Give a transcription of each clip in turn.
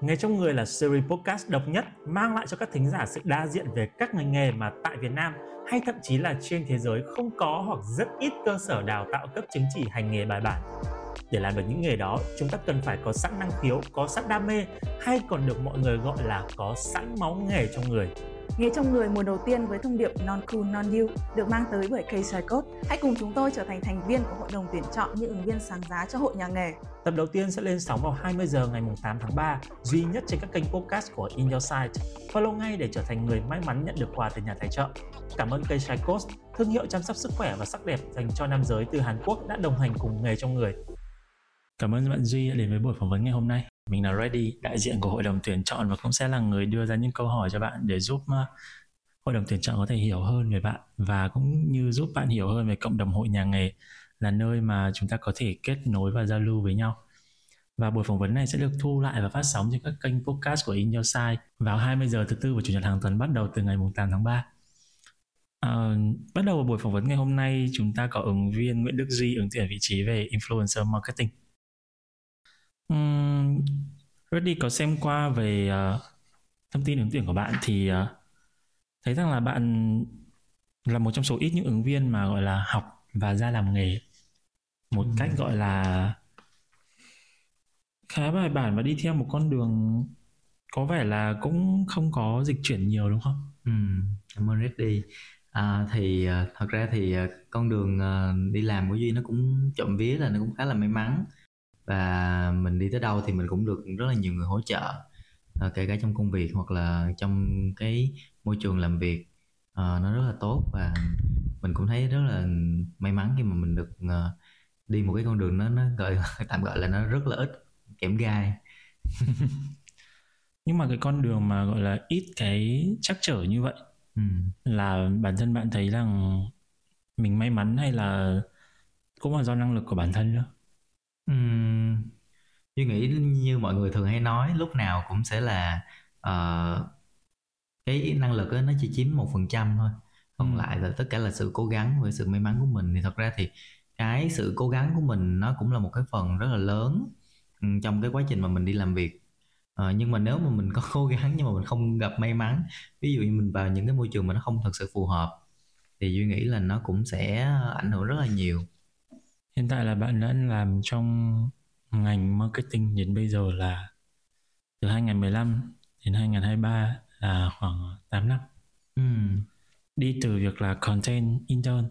ngay trong người là series podcast độc nhất mang lại cho các thính giả sự đa diện về các ngành nghề mà tại Việt Nam hay thậm chí là trên thế giới không có hoặc rất ít cơ sở đào tạo cấp chứng chỉ hành nghề bài bản. Để làm được những nghề đó, chúng ta cần phải có sẵn năng khiếu, có sẵn đam mê hay còn được mọi người gọi là có sẵn máu nghề trong người. Nghề trong người mùa đầu tiên với thông điệp Non Cool Non You được mang tới bởi K Code. Hãy cùng chúng tôi trở thành thành viên của hội đồng tuyển chọn những ứng viên sáng giá cho hội nhà nghề. Tập đầu tiên sẽ lên sóng vào 20 giờ ngày 8 tháng 3, duy nhất trên các kênh podcast của In Your Site. Follow ngay để trở thành người may mắn nhận được quà từ nhà tài trợ. Cảm ơn K Code, thương hiệu chăm sóc sức khỏe và sắc đẹp dành cho nam giới từ Hàn Quốc đã đồng hành cùng nghề trong người. Cảm ơn bạn Duy đã đến với buổi phỏng vấn ngày hôm nay. Mình là Ready, đại diện của hội đồng tuyển chọn và cũng sẽ là người đưa ra những câu hỏi cho bạn để giúp ờ, hội đồng tuyển chọn có thể hiểu hơn về bạn và cũng như giúp bạn hiểu hơn về cộng đồng hội nhà nghề là nơi mà chúng ta có thể kết nối và giao lưu với nhau. Và buổi phỏng vấn này sẽ được thu lại và phát sóng trên các kênh podcast của In Your Side vào 20 giờ thứ tư và chủ nhật hàng tuần bắt đầu từ ngày 8 tháng 3. À, ờ, bắt đầu vào buổi phỏng vấn ngày hôm nay chúng ta có ứng viên Nguyễn Đức Duy ứng tuyển vị trí về Influencer Marketing. Um, Reddy có xem qua về uh, thông tin ứng tuyển của bạn thì uh, thấy rằng là bạn là một trong số ít những ứng viên mà gọi là học và ra làm nghề một ừ. cách gọi là khá bài bản và đi theo một con đường có vẻ là cũng không có dịch chuyển nhiều đúng không? Ừ, cảm ơn Reddy. À, thì uh, thật ra thì con đường đi làm của Duy nó cũng chậm vía là nó cũng khá là may mắn và mình đi tới đâu thì mình cũng được rất là nhiều người hỗ trợ uh, kể cả trong công việc hoặc là trong cái môi trường làm việc. Uh, nó rất là tốt và mình cũng thấy rất là may mắn khi mà mình được uh, đi một cái con đường nó nó gọi tạm gọi là nó rất là ít kẽm gai. Nhưng mà cái con đường mà gọi là ít cái chắc trở như vậy ừ. là bản thân bạn thấy rằng mình may mắn hay là cũng là do năng lực của bản thân nữa Ừm, Duy nghĩ như mọi người thường hay nói lúc nào cũng sẽ là ờ, cái năng lực á, nó chỉ chiếm một phần trăm thôi. Còn ừ. lại là tất cả là sự cố gắng và sự may mắn của mình. Thì thật ra thì cái sự cố gắng của mình nó cũng là một cái phần rất là lớn ừ, trong cái quá trình mà mình đi làm việc. Ờ, nhưng mà nếu mà mình có cố gắng nhưng mà mình không gặp may mắn ví dụ như mình vào những cái môi trường mà nó không thật sự phù hợp thì duy nghĩ là nó cũng sẽ ảnh hưởng rất là nhiều Hiện tại là bạn đã làm trong ngành marketing đến bây giờ là từ 2015 đến 2023 là khoảng 8 năm. Ừ. Đi từ việc là content intern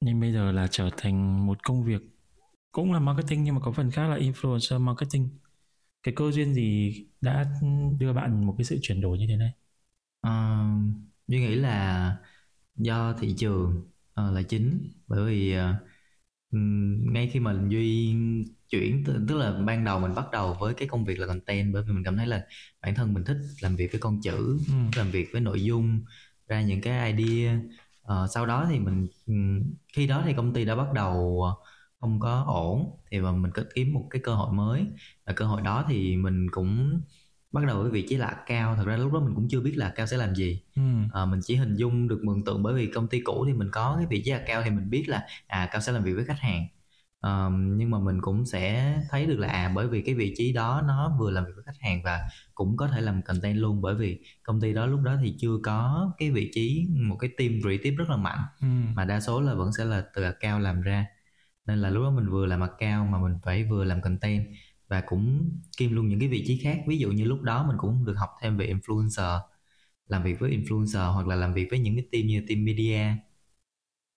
nhưng bây giờ là trở thành một công việc cũng là marketing nhưng mà có phần khác là influencer marketing. Cái cơ duyên gì đã đưa bạn một cái sự chuyển đổi như thế này? Uh, Duy nghĩ là do thị trường uh, là chính bởi vì uh, ngay khi mà duy chuyển tức là ban đầu mình bắt đầu với cái công việc là content bởi vì mình cảm thấy là bản thân mình thích làm việc với con chữ ừ. làm việc với nội dung ra những cái idea uh, sau đó thì mình khi đó thì công ty đã bắt đầu không có ổn thì mà mình có kiếm một cái cơ hội mới và cơ hội đó thì mình cũng bắt đầu với vị trí là cao. Thật ra lúc đó mình cũng chưa biết là cao sẽ làm gì. Ừ. à, mình chỉ hình dung được mường tượng bởi vì công ty cũ thì mình có cái vị trí là cao thì mình biết là à cao sẽ làm việc với khách hàng. À, nhưng mà mình cũng sẽ thấy được là à bởi vì cái vị trí đó nó vừa làm việc với khách hàng và cũng có thể làm content luôn. Bởi vì công ty đó lúc đó thì chưa có cái vị trí một cái team creative rất là mạnh. Ừ. mà đa số là vẫn sẽ là từ cao làm ra. Nên là lúc đó mình vừa làm mặt cao mà mình phải vừa làm content và cũng kiêm luôn những cái vị trí khác. Ví dụ như lúc đó mình cũng được học thêm về influencer làm việc với influencer hoặc là làm việc với những cái team như team media.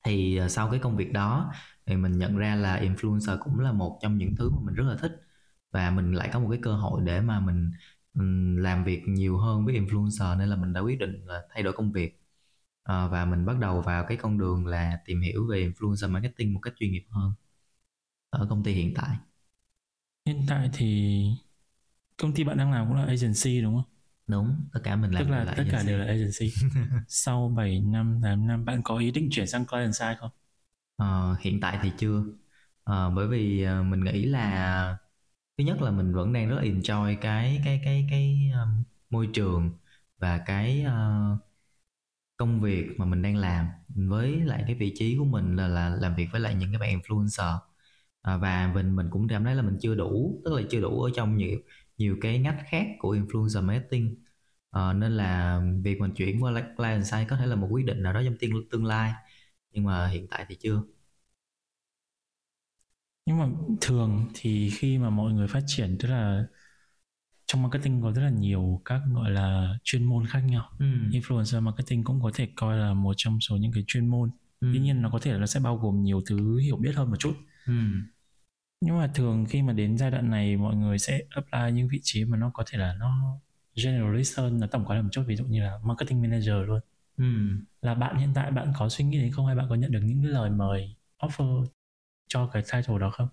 Thì ờ, sau cái công việc đó thì mình nhận ra là influencer cũng là một trong những thứ mà mình rất là thích. Và mình lại có một cái cơ hội để mà mình làm việc nhiều hơn với influencer nên là mình đã quyết định là thay đổi công việc. À, và mình bắt đầu vào cái con đường là tìm hiểu về influencer marketing một cách chuyên nghiệp hơn ở công ty hiện tại hiện tại thì công ty bạn đang làm cũng là agency đúng không? Đúng tất cả mình làm tức là, là tất agency. cả đều là agency. Sau 7 năm 8 năm bạn có ý định chuyển sang client side không? Uh, hiện tại thì chưa. Uh, bởi vì uh, mình nghĩ là thứ nhất là mình vẫn đang rất enjoy cái cái cái cái um, môi trường và cái uh, công việc mà mình đang làm với lại cái vị trí của mình là là làm việc với lại những cái bạn influencer à, và mình mình cũng cảm thấy là mình chưa đủ tức là chưa đủ ở trong nhiều nhiều cái ngách khác của influencer marketing uh, nên là việc mình chuyển qua client side có thể là một quyết định nào đó trong tương tương lai nhưng mà hiện tại thì chưa nhưng mà thường thì khi mà mọi người phát triển tức là trong marketing có rất là nhiều các gọi là chuyên môn khác nhau ừ. influencer marketing cũng có thể coi là một trong số những cái chuyên môn ừ. tuy nhiên nó có thể là nó sẽ bao gồm nhiều thứ hiểu biết hơn một chút ừ. Nhưng mà thường khi mà đến giai đoạn này mọi người sẽ apply những vị trí mà nó có thể là nó generalist hơn nó tổng quát một chút ví dụ như là marketing manager luôn. Ừ. là bạn hiện tại bạn có suy nghĩ đến không hay bạn có nhận được những lời mời offer cho cái title đó không?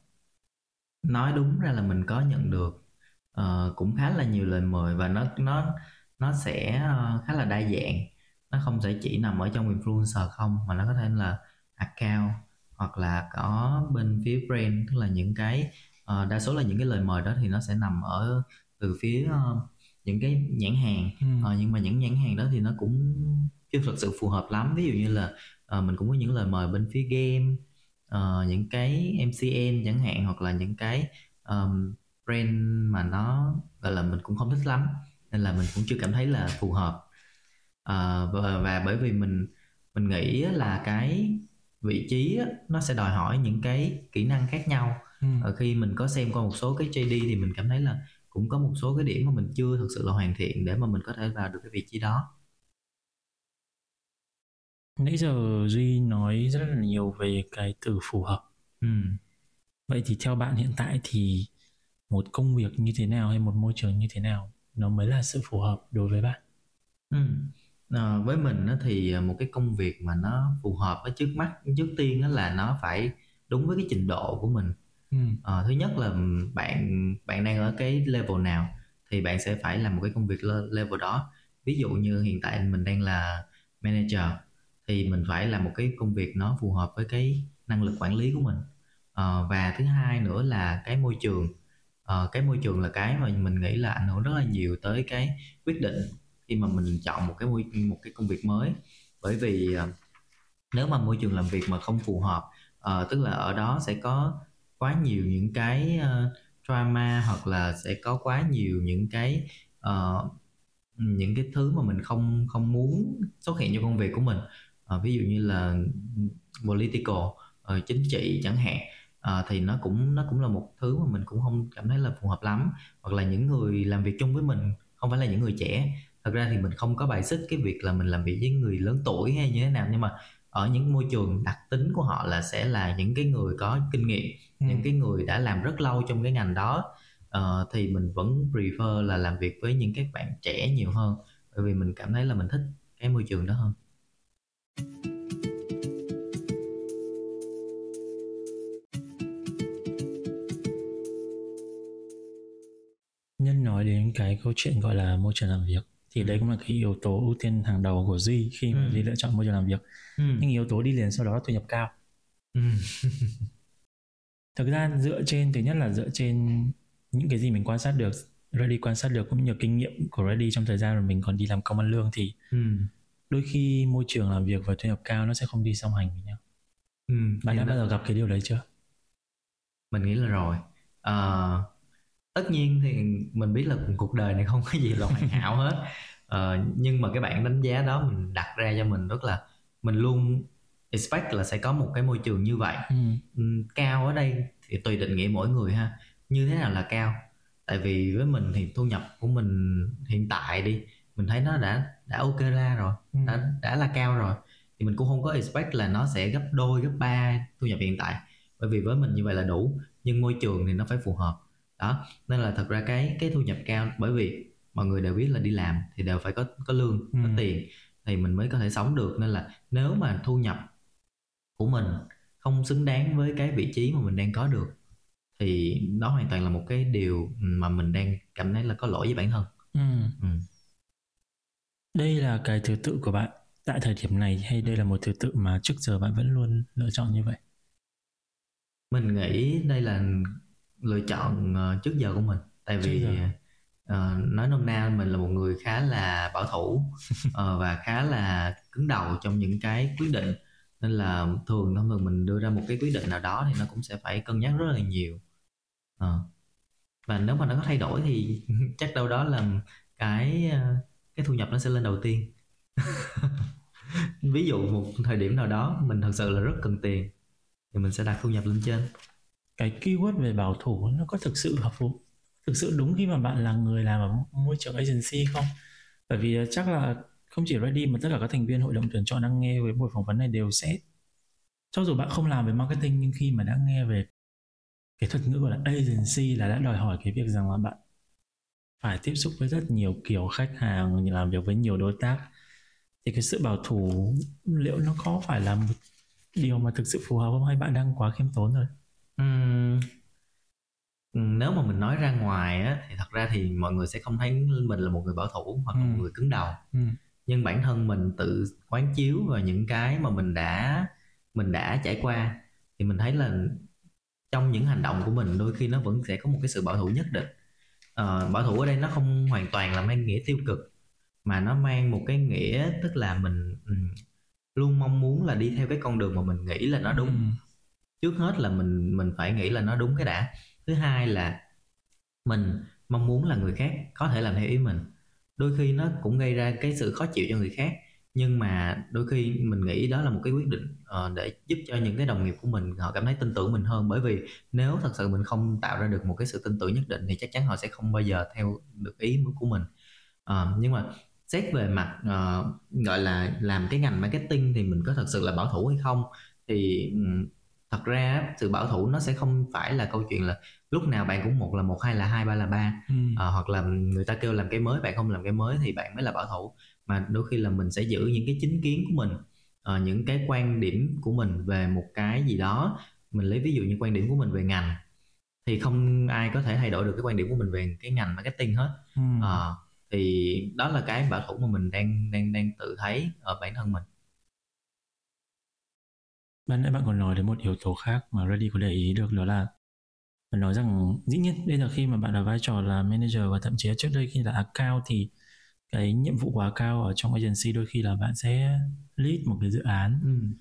Nói đúng ra là mình có nhận được. Uh, cũng khá là nhiều lời mời và nó nó nó sẽ uh, khá là đa dạng. Nó không sẽ chỉ nằm ở trong influencer không mà nó có thể là account hoặc là có bên phía brand tức là những cái uh, đa số là những cái lời mời đó thì nó sẽ nằm ở từ phía uh, những cái nhãn hàng. Ừ. uh, nhưng mà những nhãn hàng đó thì nó cũng chưa thực sự phù hợp lắm. Ví dụ như là uh, mình cũng có những lời mời bên phía game uh, những cái MCN chẳng hạn hoặc là những cái um, brand mà nó gọi là mình cũng không thích lắm nên là mình cũng chưa cảm thấy là phù hợp. Uh, và, và bởi vì mình mình nghĩ là cái vị trí nó sẽ đòi hỏi những cái kỹ năng khác nhau ừ. Ở khi mình có xem qua một số cái JD thì mình cảm thấy là cũng có một số cái điểm mà mình chưa thực sự là hoàn thiện để mà mình có thể vào được cái vị trí đó nãy giờ duy nói rất là nhiều về cái từ phù hợp ừ. vậy thì theo bạn hiện tại thì một công việc như thế nào hay một môi trường như thế nào nó mới là sự phù hợp đối với bạn ừ. À, với mình thì một cái công việc mà nó phù hợp với trước mắt trước tiên là nó phải đúng với cái trình độ của mình. Ừ. à, thứ nhất là bạn bạn đang ở cái level nào thì bạn sẽ phải làm một cái công việc level đó. Ví dụ như hiện tại mình đang là manager thì mình phải làm một cái công việc nó phù hợp với cái năng lực quản lý của mình. À, và thứ hai nữa là cái môi trường. À, cái môi trường là cái mà mình nghĩ là ảnh hưởng rất là nhiều tới cái quyết định khi mà mình chọn một cái môi một cái công việc mới. Bởi vì à, nếu mà môi trường làm việc mà không phù hợp uh, tức là ở đó sẽ có quá nhiều những cái uh, drama hoặc là sẽ có quá nhiều những cái uh, những cái thứ mà mình không không muốn xuất hiện trong công việc của mình. Uh, ví dụ như là political uh, chính trị chẳng hạn uh, thì nó cũng nó cũng là một thứ mà mình cũng không cảm thấy là phù hợp lắm. Hoặc là những người làm việc chung với mình không phải là những người trẻ thật ra thì mình không có bài xích cái việc là mình làm việc với người lớn tuổi hay như thế nào nhưng mà ở những môi trường đặc tính của họ là sẽ là những cái người có kinh nghiệm ừ. những cái người đã làm rất lâu trong cái ngành đó uh, thì mình vẫn prefer là làm việc với những các bạn trẻ nhiều hơn bởi vì mình cảm thấy là mình thích cái môi trường đó hơn nhân nói đến cái câu chuyện gọi là môi trường làm việc thì ừ. đấy cũng là cái yếu tố ưu tiên hàng đầu của duy khi mà ừ. duy lựa chọn môi trường làm việc ừ. nhưng yếu tố đi liền sau đó là thu nhập cao ừ. thực ra dựa trên thứ nhất là dựa trên những cái gì mình quan sát được ready quan sát được cũng như kinh nghiệm của ready trong thời gian mà mình còn đi làm công ăn lương thì ừ đôi khi môi trường làm việc và thu nhập cao nó sẽ không đi song hành với nhau ừ, bạn đã bao giờ gặp cái điều đấy chưa mình nghĩ là rồi à, tất nhiên thì mình biết là cuộc đời này không có gì là hoàn hảo hết. À, nhưng mà cái bản đánh giá đó mình đặt ra cho mình rất là mình luôn expect là sẽ có một cái môi trường như vậy. Ừ. ừ cao ở đây thì tùy định nghĩa mỗi người ha. Như thế nào là cao? Tại vì với mình thì thu nhập của mình hiện tại đi mình thấy nó đã đã ok ra rồi ừ. đã đã là cao rồi. Thì mình cũng không có expect là nó sẽ gấp đôi gấp ba thu nhập hiện tại. Bởi vì với mình như vậy là đủ nhưng môi trường thì nó phải phù hợp đó nên là thật ra cái cái thu nhập cao bởi vì mọi người đều biết là đi làm thì đều phải có có lương ừ. có tiền thì mình mới có thể sống được nên là nếu mà thu nhập của mình không xứng đáng với cái vị trí mà mình đang có được thì đó hoàn toàn là một cái điều mà mình đang cảm thấy là có lỗi với bản thân ừ. Ừ đây là cái thứ tự của bạn tại thời điểm này hay đây là một thứ tự mà trước giờ bạn vẫn luôn lựa chọn như vậy mình nghĩ đây là lựa chọn uh, trước giờ của mình. Tại vì uh, nói nôm na mình là một người khá là bảo thủ uh, và khá là cứng đầu trong những cái quyết định. Nên là thường thông thường mình đưa ra một cái quyết định nào đó thì nó cũng sẽ phải cân nhắc rất là nhiều. Uh. và nếu mà nó có thay đổi thì chắc đâu đó là cái ờ, cái thu nhập nó sẽ lên đầu tiên. Ví dụ một thời điểm nào đó mình thật sự là rất cần tiền thì mình sẽ đặt thu nhập lên trên cái keyword về bảo thủ nó có thực sự hợp phục thực sự đúng khi mà bạn là người làm ở môi trường agency không? Bởi vì ờ, chắc là không chỉ Ready mà tất cả các thành viên hội đồng tuyển chọn đang nghe với buổi phỏng vấn này đều sẽ cho dù bạn không làm về marketing nhưng khi mà đã nghe về cái thuật ngữ gọi là agency là đã đòi hỏi cái việc rằng là bạn phải tiếp xúc với rất nhiều kiểu khách hàng, làm việc với nhiều đối tác. Thì cái sự bảo thủ liệu nó có phải là một điều mà thực sự phù hợp không? Hay bạn đang quá khiêm tốn rồi? Nếu mà mình nói ra ngoài á thì thật ra thì mọi người sẽ không thấy mình là một người bảo thủ hoặc là một người cứng đầu. Ừ. nhưng bản thân mình tự quán chiếu vào những cái mà mình đã mình đã trải qua thì mình thấy là trong những hành động của mình đôi khi nó vẫn sẽ có một cái sự bảo thủ nhất định. Uh, bảo thủ ở đây nó không hoàn toàn là mang nghĩa tiêu cực mà nó mang một cái nghĩa tức là mình luôn mong muốn là đi theo cái con đường mà mình nghĩ là nó đúng. Ừ trước hết là mình mình phải nghĩ là nó đúng cái đã. Thứ hai là mình mong muốn là người khác có thể làm theo ý mình. Đôi khi nó cũng gây ra cái sự khó chịu cho người khác nhưng mà đôi khi mình nghĩ đó là một cái quyết định uh, để giúp cho những cái đồng nghiệp của mình họ cảm thấy tin tưởng mình hơn. Bởi vì nếu thật sự mình không tạo ra được một cái sự tin tưởng nhất định thì chắc chắn họ sẽ không bao giờ theo được ý của mình. Uh, nhưng mà xét về mặt uh, gọi là làm cái ngành marketing thì mình có thật sự là bảo thủ hay không thì um, thật ra sự bảo thủ nó sẽ không phải là câu chuyện là lúc nào bạn cũng một là một hai là hai ba là ba. Ừ. à, hoặc là người ta kêu làm cái mới bạn không làm cái mới thì bạn mới là bảo thủ. Mà đôi khi là mình sẽ giữ những cái chính kiến của mình uh, những cái quan điểm của mình về một cái gì đó. Mình lấy ví dụ như quan điểm của mình về ngành thì không ai có thể thay đổi được cái quan điểm của mình về cái ngành marketing hết. Ừ. uh, thì đó là cái bảo thủ mà mình đang đang đang tự thấy ở bản thân mình ban nãy bạn còn nói đến một yếu tố khác mà Ready có để ý được đó là bạn nói rằng dĩ nhiên bây giờ khi mà bạn ở vai trò là manager và thậm chí trước đây khi là account thì cái nhiệm vụ quá cao ở trong agency đôi khi là bạn sẽ lead một cái dự án ừ.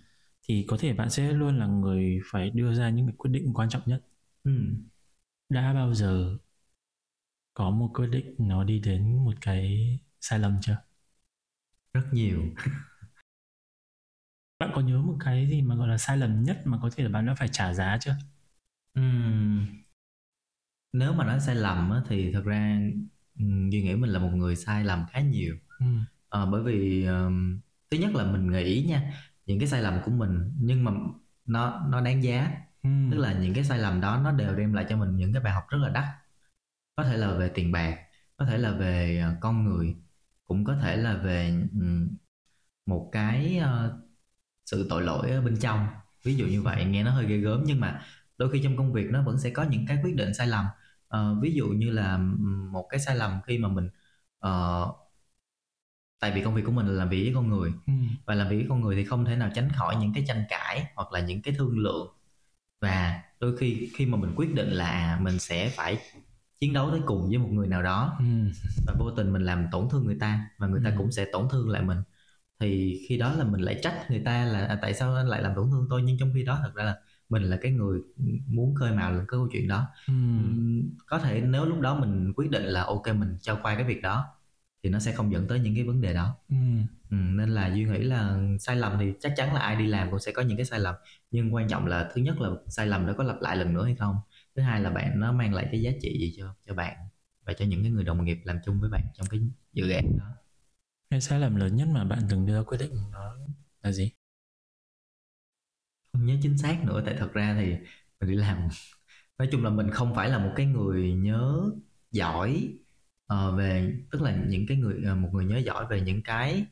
thì có thể bạn sẽ luôn là người phải đưa ra những cái quyết định quan trọng nhất ừ. đã bao giờ có một quyết định nó đi đến một cái sai lầm chưa rất nhiều bạn có nhớ một cái gì mà gọi là sai lầm nhất mà có thể là bạn đã phải trả giá chưa uhm. nếu mà nói sai lầm á, thì thật ra duy nghĩ mình là một người sai lầm khá nhiều ừ. à, bởi vì um, thứ nhất là mình nghĩ nha những cái sai lầm của mình nhưng mà nó nó đáng giá ừ. tức là những cái sai lầm đó nó đều đem lại cho mình những cái bài học rất là đắt có thể là về tiền bạc có thể là về uh, con người cũng có thể là về um, một cái uh, sự tội lỗi ở bên trong ví dụ như vậy nghe nó hơi ghê gớm nhưng mà đôi khi trong công việc nó vẫn sẽ có những cái quyết định sai lầm uh, ví dụ như là một cái sai lầm khi mà mình uh, tại vì công việc của mình là làm việc với con người ừ. và làm việc với con người thì không thể nào tránh khỏi những cái tranh cãi hoặc là những cái thương lượng và đôi khi khi mà mình quyết định là à, mình sẽ phải chiến đấu tới cùng với một người nào đó ừ. và vô tình mình làm tổn thương người ta và người ta ừ. cũng sẽ tổn thương lại mình thì khi đó là mình lại trách người ta là à, tại sao anh lại làm tổn thương tôi? Nhưng trong khi đó thật ra là mình là cái người muốn khơi mào lên cái câu chuyện đó. Ừ. có thể nếu lúc đó mình quyết định là ok mình cho qua cái việc đó thì nó sẽ không dẫn tới những cái vấn đề đó. Ừ. Ừ, nên là duy nghĩ là sai lầm thì chắc chắn là ai đi làm cũng sẽ có những cái sai lầm. Nhưng quan trọng là thứ nhất là sai lầm đó có lặp lại lần nữa hay không? Thứ hai là bạn nó mang lại cái giá trị gì cho cho bạn và cho những cái người đồng nghiệp làm chung với bạn trong cái dự án đó cái sai lầm lớn nhất mà bạn từng đưa quyết định đó là gì? Không nhớ chính xác nữa tại thật ra thì mình đi làm nói chung là mình không phải là một cái người nhớ giỏi uh, về tức là những cái người uh, một người nhớ giỏi về những cái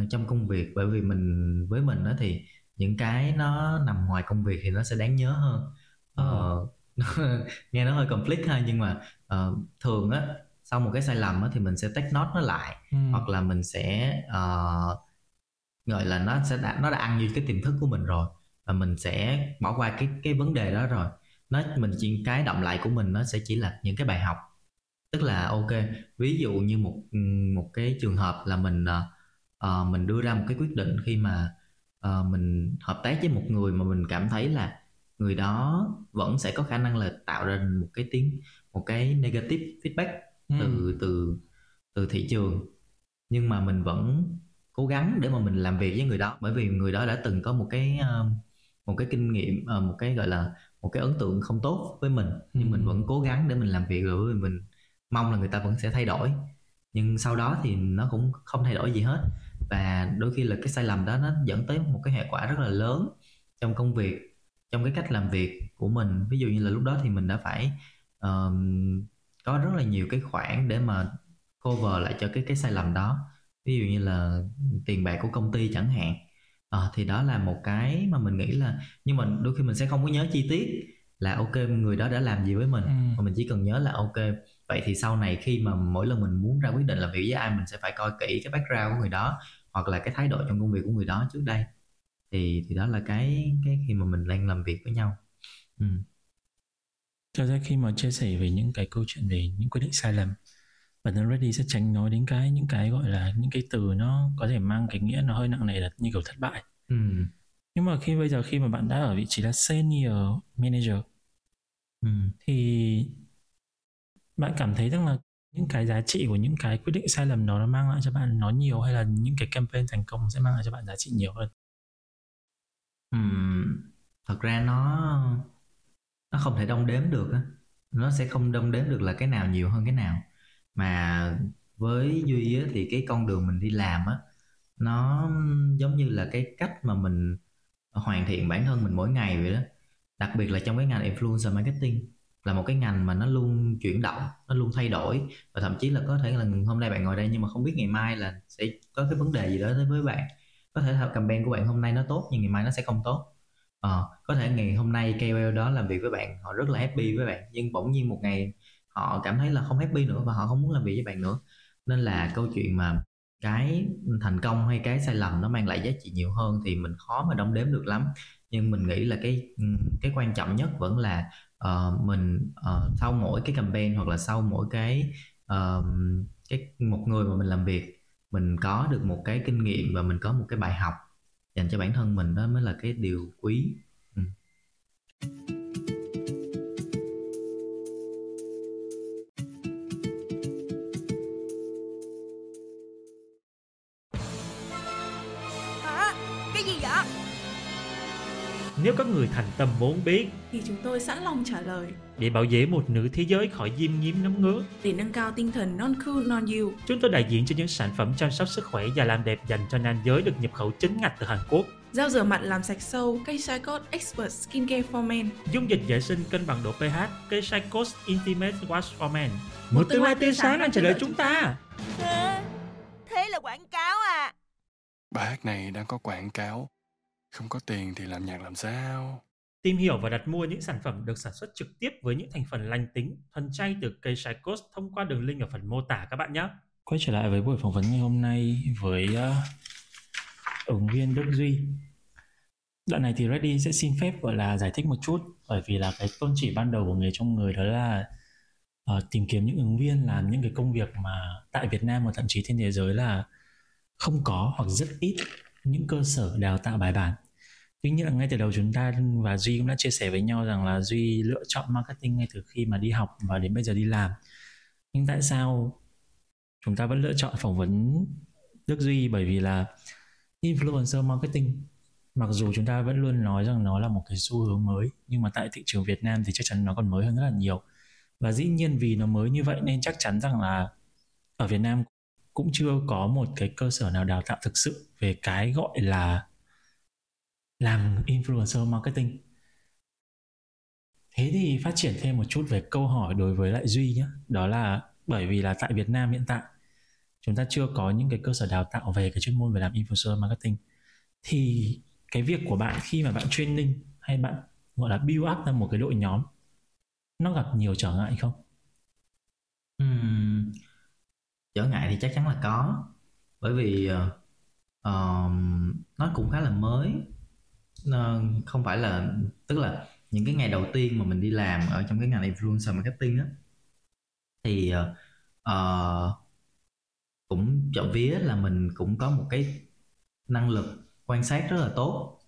uh, trong công việc. Bởi vì mình với mình đó thì những cái nó nằm ngoài công việc thì nó sẽ đáng nhớ hơn. Uh, nghe nó hơi conflict ha nhưng mà uh, thường á sau một cái sai lầm á, thì mình sẽ take note nó lại ừ. hoặc là mình sẽ uh, gọi là nó sẽ đã, nó đã ăn như cái tiềm thức của mình rồi và mình sẽ bỏ qua cái cái vấn đề đó rồi nó mình chỉ cái động lại của mình nó sẽ chỉ là những cái bài học tức là ok ví dụ như một một cái trường hợp là mình uh, mình đưa ra một cái quyết định khi mà uh, mình hợp tác với một người mà mình cảm thấy là người đó vẫn sẽ có khả năng là tạo ra một cái tiếng một cái negative feedback. Từ từ từ thị trường. Nhưng mà mình vẫn cố gắng để mà mình làm việc với người đó. Bởi vì người đó đã từng có một cái uh, một cái kinh nghiệm uh, một cái gọi là một cái ấn tượng không tốt với mình. Nhưng ừ. mình vẫn cố gắng để mình làm việc rồi mình mong là người ta vẫn sẽ thay đổi. Nhưng sau đó thì nó cũng không thay đổi gì hết. Và đôi khi là cái sai lầm đó nó dẫn tới một cái hệ quả rất là lớn trong công việc trong cái cách làm việc của mình. Ví dụ như là lúc đó thì mình đã phải uh, có rất là nhiều cái khoản để mà cover lại cho cái cái sai lầm đó ví dụ như là tiền bạc của công ty chẳng hạn à, thì đó là một cái mà mình nghĩ là nhưng mà đôi khi mình sẽ không có nhớ chi tiết là ok người đó đã làm gì với mình ừ. mà mình chỉ cần nhớ là ok vậy thì sau này khi mà mỗi lần mình muốn ra quyết định làm việc với ai mình sẽ phải coi kỹ cái background của người đó hoặc là cái thái độ trong công việc của người đó trước đây thì thì đó là cái cái khi mà mình đang làm việc với nhau ừ. Thật ra khi mà chia sẻ về những cái câu chuyện về những quyết định sai lầm bản thân Ready sẽ tránh nói đến cái những cái gọi là những cái từ nó có thể mang cái nghĩa nó hơi nặng nề là như kiểu thất bại ừ. nhưng mà khi bây giờ khi mà bạn đã ở vị trí là senior manager ừ. thì bạn cảm thấy rằng là những cái giá trị của những cái quyết định sai lầm đó nó mang lại cho bạn nó nhiều hay là những cái campaign thành công sẽ mang lại cho bạn giá trị nhiều hơn uhm, thật ra nó nó không thể đong đếm được á. Nó sẽ không đong đếm được là cái nào nhiều hơn cái nào. Mà với duy á, thì cái con đường mình đi làm á nó giống như là cái cách mà mình hoàn thiện bản thân mình mỗi ngày vậy đó. Đặc biệt là trong cái ngành influencer marketing là một cái ngành mà nó luôn chuyển động nó luôn thay đổi. Và thậm chí là có thể là hôm nay bạn ngồi đây nhưng mà không biết ngày mai là sẽ có cái vấn đề gì đó tới với bạn. Có thể là campaign của bạn hôm nay nó tốt nhưng ngày mai nó sẽ không tốt ờ, có thể ngày hôm nay KOL đó làm việc với bạn họ rất là happy với bạn nhưng bỗng nhiên một ngày họ cảm thấy là không happy nữa và họ không muốn làm việc với bạn nữa. Nên là câu chuyện mà cái thành công hay cái sai lầm nó mang lại giá trị nhiều hơn thì mình khó mà đong đếm được lắm. Nhưng mình nghĩ là cái ừ, cái quan trọng nhất vẫn là uh, mình uh, sau mỗi cái campaign hoặc là sau mỗi cái uh, cái một người mà mình làm việc mình có được một cái kinh nghiệm và mình có một cái bài học dành cho bản thân mình đó mới là cái điều quý Nếu các người thành tâm muốn biết thì chúng tôi sẵn lòng trả lời. Để bảo vệ một nữ thế giới khỏi diêm nhiễm nấm ngứa. Để nâng cao tinh thần non cool non you. Chúng tôi đại diện cho những sản phẩm chăm sóc sức khỏe và làm đẹp dành cho nam giới được nhập khẩu chính ngạch từ Hàn Quốc. Gel rửa mặt làm sạch sâu, cây Shicot Expert Skincare for Men. Dung dịch vệ sinh cân bằng độ pH, cây Shicot Intimate Wash for Men. Một, một tương lai tươi sáng đang chờ đợi chúng ta. Thế, thế là quảng cáo à? Bài hát này đang có quảng cáo không có tiền thì làm nhạc làm sao? Tìm hiểu và đặt mua những sản phẩm được sản xuất trực tiếp với những thành phần lành tính, thuần chay từ cây Shikos thông qua đường link ở phần mô tả các bạn nhé. Quay trở lại với buổi phỏng vấn ngày hôm nay với uh, ứng viên Đức Duy. Đoạn này thì Reddy sẽ xin phép gọi là giải thích một chút bởi vì là cái tôn chỉ ban đầu của nghề trong người đó là uh, tìm kiếm những ứng viên làm những cái công việc mà tại Việt Nam và thậm chí trên thế giới là không có hoặc rất ít những cơ sở đào tạo bài bản. Tuy nhiên là ngay từ đầu chúng ta và duy cũng đã chia sẻ với nhau rằng là duy lựa chọn marketing ngay từ khi mà đi học và đến bây giờ đi làm. Nhưng tại sao chúng ta vẫn lựa chọn phỏng vấn đức duy? Bởi vì là influencer marketing, mặc dù chúng ta vẫn luôn nói rằng nó là một cái xu hướng mới, nhưng mà tại thị trường Việt Nam thì chắc chắn nó còn mới hơn rất là nhiều. Và dĩ nhiên vì nó mới như vậy nên chắc chắn rằng là ở Việt Nam cũng chưa có một cái cơ sở nào đào tạo thực sự về cái gọi là làm influencer marketing. Thế thì phát triển thêm một chút về câu hỏi đối với lại duy nhé đó là bởi vì là tại việt nam hiện tại chúng ta chưa có những cái cơ sở đào tạo về cái chuyên môn về làm influencer marketing. Thì cái việc của bạn khi mà bạn training hay bạn gọi là build up ra một cái đội nhóm nó gặp nhiều trở ngại không? Uhm, trở ngại thì chắc chắn là có. Bởi vì uh, nó cũng khá là mới. Uh, không phải là tức là những cái ngày đầu tiên mà mình đi làm ở trong cái ngành influencer marketing á thì uh, cũng chọn vía là mình cũng có một cái năng lực quan sát rất là tốt.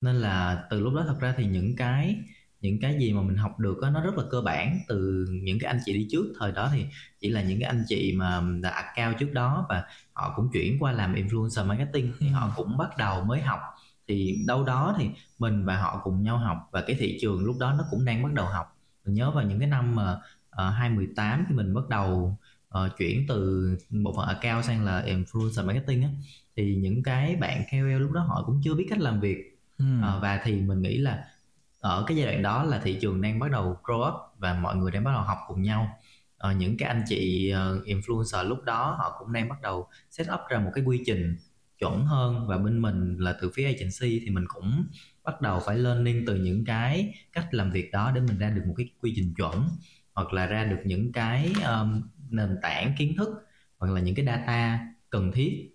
Nên là từ lúc đó thật ra thì những cái những cái gì mà mình học được đó, nó rất là cơ bản từ những cái anh chị đi trước. Thời đó thì chỉ là những cái anh chị mà đã cao trước đó và họ cũng chuyển qua làm influencer marketing thì họ cũng bắt đầu mới học. Thì đâu đó thì mình và họ cùng nhau học và cái thị trường lúc đó nó cũng đang bắt đầu học. Mình nhớ vào những cái năm mà uh, 2018 thì mình bắt đầu uh, chuyển từ bộ phận account sang là influencer marketing á. Thì những cái bạn KOL lúc đó họ cũng chưa biết cách làm việc. Ừ. uh, và thì mình nghĩ là ở cái giai đoạn đó là thị trường đang bắt đầu grow up và mọi người đang bắt đầu học cùng nhau. Ờ, những cái anh chị uh, influencer lúc đó họ cũng đang bắt đầu set up ra một cái quy trình chuẩn hơn và bên mình là từ phía agency thì mình cũng bắt đầu phải learning từ những cái cách làm việc đó để mình ra được một cái quy trình chuẩn hoặc là ra được những cái um, nền tảng kiến thức hoặc là những cái data cần thiết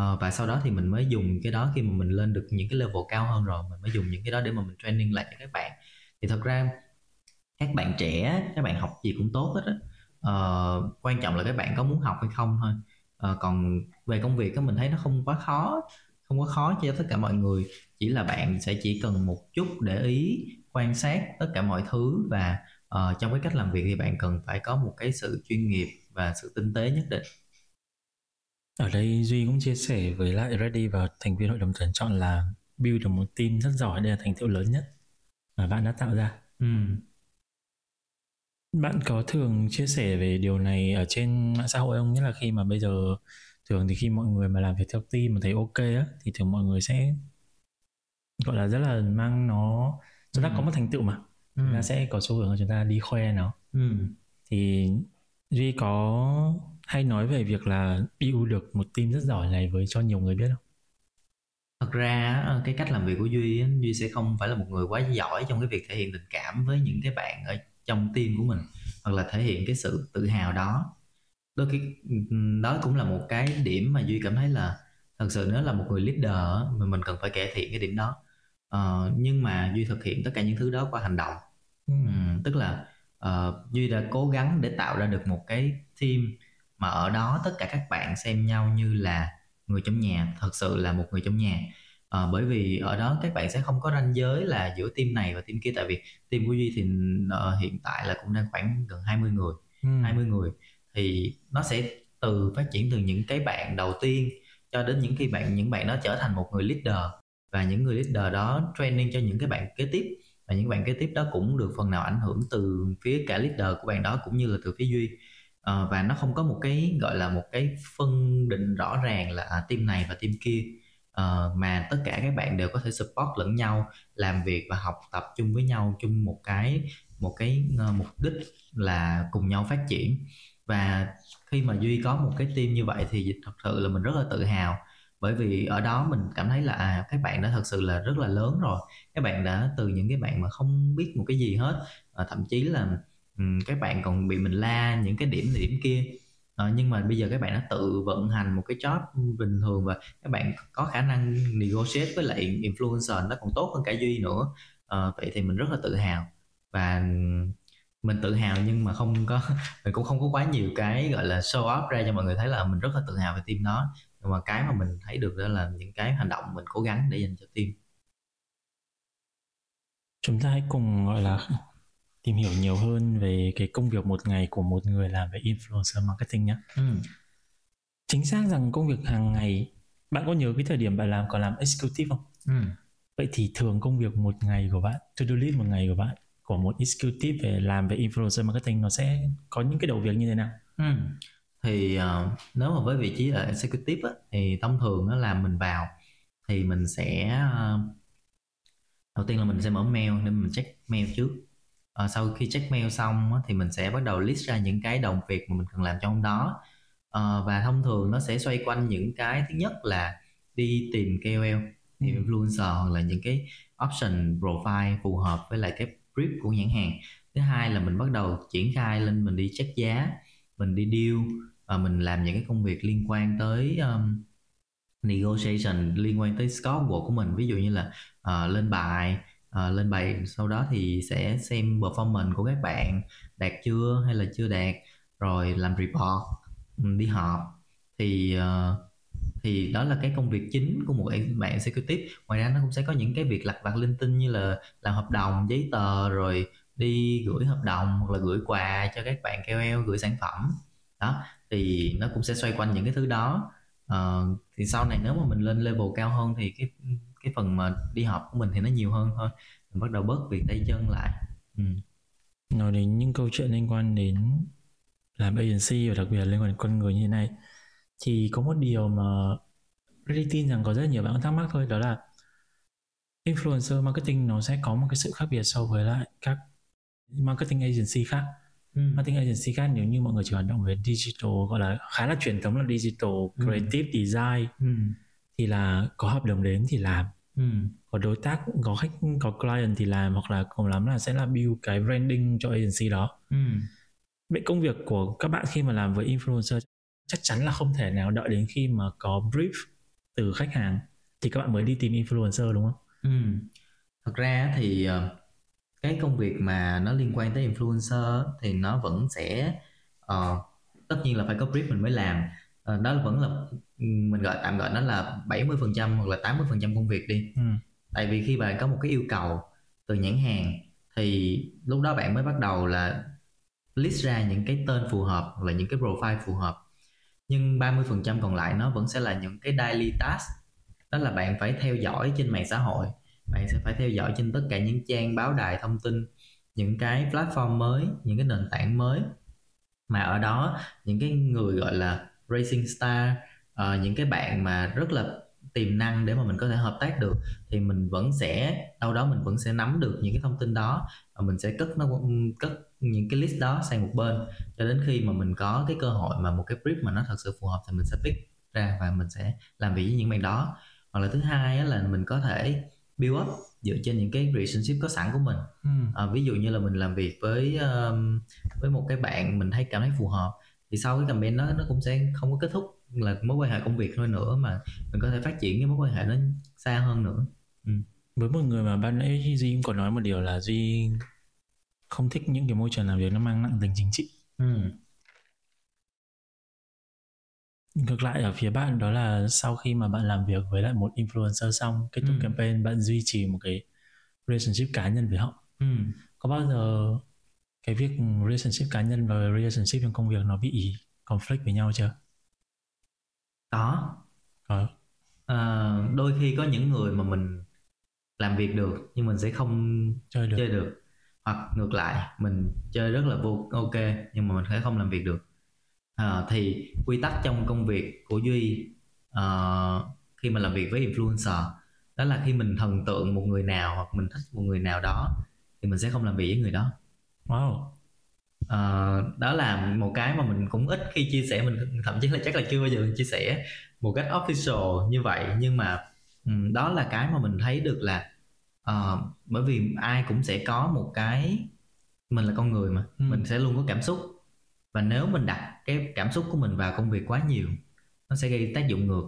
uh, và sau đó thì mình mới dùng cái đó khi mà mình lên được những cái level cao hơn rồi. Mình mới dùng những cái đó để mà mình training lại cho các bạn. Thì thật ra các bạn trẻ các bạn học gì cũng tốt hết á. Uh, quan trọng là các bạn có muốn học hay không thôi. Uh, còn về công việc á mình thấy nó không quá khó không quá khó cho tất cả mọi người. Chỉ là bạn sẽ chỉ cần một chút để ý quan sát tất cả mọi thứ và uh, trong cái cách làm việc thì bạn cần phải có một cái sự chuyên nghiệp và sự tinh tế nhất định ở đây duy cũng chia sẻ với lại ready và thành viên hội đồng tuyển chọn là build được một team rất giỏi đây là thành tựu lớn nhất mà bạn đã tạo ra ừ. bạn có thường chia sẻ về điều này ở trên mạng xã hội không nhất là khi mà bây giờ thường thì khi mọi người mà làm việc theo team mà thấy ok á thì thường mọi người sẽ gọi là rất là mang nó chúng ta ừ. có một thành tựu mà ừ. chúng ta sẽ có xu hướng là chúng ta đi khoe nó ừ. thì duy có hay nói về việc là build được một team rất giỏi này với cho nhiều người biết không? Thật ra cái cách làm việc của duy duy sẽ không phải là một người quá giỏi trong cái việc thể hiện tình cảm với những cái bạn ở trong team của mình hoặc là thể hiện cái sự tự hào đó. Đôi khi đó cũng là một cái điểm mà duy cảm thấy là thật sự nếu là một người leader mà mình cần phải cải thiện cái điểm đó. Uh, nhưng mà duy thực hiện tất cả những thứ đó qua hành động. Ừ. um, tức là uh, duy đã cố gắng để tạo ra được một cái team mà ở đó tất cả các bạn xem nhau như là người trong nhà thật sự là một người trong nhà. À, bởi vì ở đó các bạn sẽ không có ranh giới là giữa team này và team kia. Tại vì team của duy thì uh, hiện tại là cũng đang khoảng gần 20 người ừ. 20 người. Thì nó sẽ từ phát triển từ những cái bạn đầu tiên cho đến những khi bạn những bạn đó trở thành một người leader. Và những người leader đó training cho những cái bạn kế tiếp. Và những bạn kế tiếp đó cũng được phần nào ảnh hưởng từ phía cả leader của bạn đó cũng như là từ phía duy uh, và nó không có một cái gọi là một cái phân định rõ ràng là à, team này và team kia. Uh, mà tất cả các bạn đều có thể support lẫn nhau làm việc và học tập chung với nhau chung một cái một cái uh, mục đích là cùng nhau phát triển. Và khi mà duy có một cái team như vậy thì thật sự là mình rất là tự hào. Bởi vì ở đó mình cảm thấy là à các bạn đã thật sự là rất là lớn rồi. Các bạn đã từ những cái bạn mà không biết một cái gì hết. À, thậm chí là Ừ, các bạn còn bị mình la những cái điểm điểm kia. À, nhưng mà bây giờ các bạn đã tự vận hành một cái job bình thường và các bạn có khả năng negotiate với lại influencer nó còn tốt hơn cả duy nữa. À, vậy thì mình rất là tự hào. Và mình tự hào nhưng mà không có mình cũng không có quá nhiều cái gọi là show off ra cho mọi người thấy là mình rất là tự hào về team đó. Nhưng mà cái mà mình thấy được đó là những cái hành động mình cố gắng để dành cho team. Chúng ta hãy cùng gọi là tìm hiểu nhiều hơn về cái công việc một ngày của một người làm về influencer marketing nhé. Ừ. Chính xác rằng công việc hàng ngày bạn có nhớ cái thời điểm bạn làm còn làm executive không? Ừ. Vậy thì thường công việc một ngày của bạn, to do list một ngày của bạn của một executive về làm về influencer marketing nó sẽ có những cái đầu việc như thế nào? Ừ. Thì uh, nếu mà với vị trí là executive á, thì thông thường nó làm mình vào thì mình sẽ uh, đầu tiên là mình sẽ mở mail để mình check mail trước uh, sau khi check mail xong á, thì mình sẽ bắt đầu list ra những cái đồng việc mà mình cần làm trong hôm đó. Uh, và thông thường nó sẽ xoay quanh những cái thứ nhất là đi tìm KOL tìm ừ. influencer hoặc là những cái option profile phù hợp với lại cái brief của nhãn hàng. Thứ hai là mình bắt đầu triển khai lên mình đi check giá mình đi deal và mình làm những cái công việc liên quan tới um, negotiation liên quan tới scope của mình. Ví dụ như là uh, lên bài uh, lên bài sau đó thì sẽ xem performance của các bạn đạt chưa hay là chưa đạt rồi làm report ừ, đi họp. Thì uh, thì đó là cái công việc chính của một bạn executive. Ngoài ra nó cũng sẽ có những cái việc lặt vặt linh tinh như là làm hợp đồng giấy tờ rồi đi gửi hợp đồng hoặc là gửi quà cho các bạn KOL gửi sản phẩm. Đó thì nó cũng sẽ xoay quanh những cái thứ đó. Uh, thì sau này nếu mà mình lên level cao hơn thì cái cái phần mà đi học của mình thì nó nhiều hơn thôi mình bắt đầu bớt việc tay chân lại ừ. nói đến những câu chuyện liên quan đến làm agency và đặc biệt là liên quan đến con người như thế này thì có một điều mà really tin rằng có rất nhiều bạn thắc mắc thôi đó là influencer marketing nó sẽ có một cái sự khác biệt so với lại các marketing agency khác ừ. marketing agency khác nếu như mọi người chỉ hoạt động về digital gọi là khá là truyền thống là digital ừ. creative ừ. design ừ. thì là có hợp đồng đến thì làm ừ. có đối tác có khách có client thì làm hoặc là cùng lắm là sẽ là build cái branding cho agency đó ừ. vậy công việc của các bạn khi mà làm với influencer chắc chắn là không thể nào đợi đến khi mà có brief từ khách hàng thì các bạn mới đi tìm influencer đúng không? Ừ. Thật ra thì ờ, cái công việc mà nó liên quan tới influencer thì nó vẫn sẽ uh, tất nhiên là phải có brief mình mới làm uh, đó vẫn là mình gọi tạm gọi nó là 70% hoặc là 80% công việc đi. Ừ. tại vì khi bạn có một cái yêu cầu từ nhãn hàng thì lúc đó bạn mới bắt đầu là list ra những cái tên phù hợp hoặc là những cái profile phù hợp. Nhưng 30% còn lại nó vẫn sẽ là những cái daily task. Đó là bạn phải theo dõi trên mạng xã hội bạn sẽ phải theo dõi trên tất cả những trang báo đài thông tin những cái platform mới những cái nền tảng mới. Mà ở đó những cái người gọi là racing star uh, những cái bạn mà rất là tiềm năng để mà mình có thể hợp tác được thì mình vẫn sẽ đâu đó mình vẫn sẽ nắm được những cái thông tin đó và mình sẽ cất nó cất những cái list đó sang một bên. Cho đến khi mà mình có cái cơ hội mà một cái brief mà nó thật sự phù hợp thì mình sẽ pick ra và mình sẽ làm việc với những bạn đó. Hoặc là thứ hai là mình có thể build up dựa trên những cái relationship có sẵn của mình. Ừ. à, ví dụ như là mình làm việc với um, với một cái bạn mình thấy cảm thấy phù hợp thì sau cái campaign đó nó cũng sẽ không có kết thúc là mối quan hệ công việc thôi nữa mà mình có thể phát triển cái mối quan hệ nó xa hơn nữa ừ. với một người mà ban nãy duy cũng có nói một điều là duy không thích những cái môi trường làm việc nó mang nặng tính chính trị ừ. ngược lại ở phía bạn đó là sau khi mà bạn làm việc với lại một influencer xong kết thúc ừ. campaign bạn duy trì một cái relationship cá nhân với họ ừ. có bao giờ cái việc relationship cá nhân và relationship trong công việc nó bị conflict với nhau chưa có. Có à, đôi khi có những người mà mình làm việc được nhưng mình sẽ không chơi được, chơi được. Hoặc ngược lại mình chơi rất là vô ok nhưng mà mình sẽ không làm việc được. À, thì quy tắc trong công việc của duy uh, khi mà làm việc với influencer đó là khi mình thần tượng một người nào hoặc mình thích một người nào đó thì mình sẽ không làm việc với người đó. Wow uh, đó là một cái mà mình cũng ít khi chia sẻ mình thậm chí là chắc là chưa bao giờ mình chia sẻ một cách official như vậy nhưng mà um, đó là cái mà mình thấy được là uh, bởi vì ai cũng sẽ có một cái mình là con người mà ừ. mình sẽ luôn có cảm xúc và nếu mình đặt cái cảm xúc của mình vào công việc quá nhiều nó sẽ gây tác dụng ngược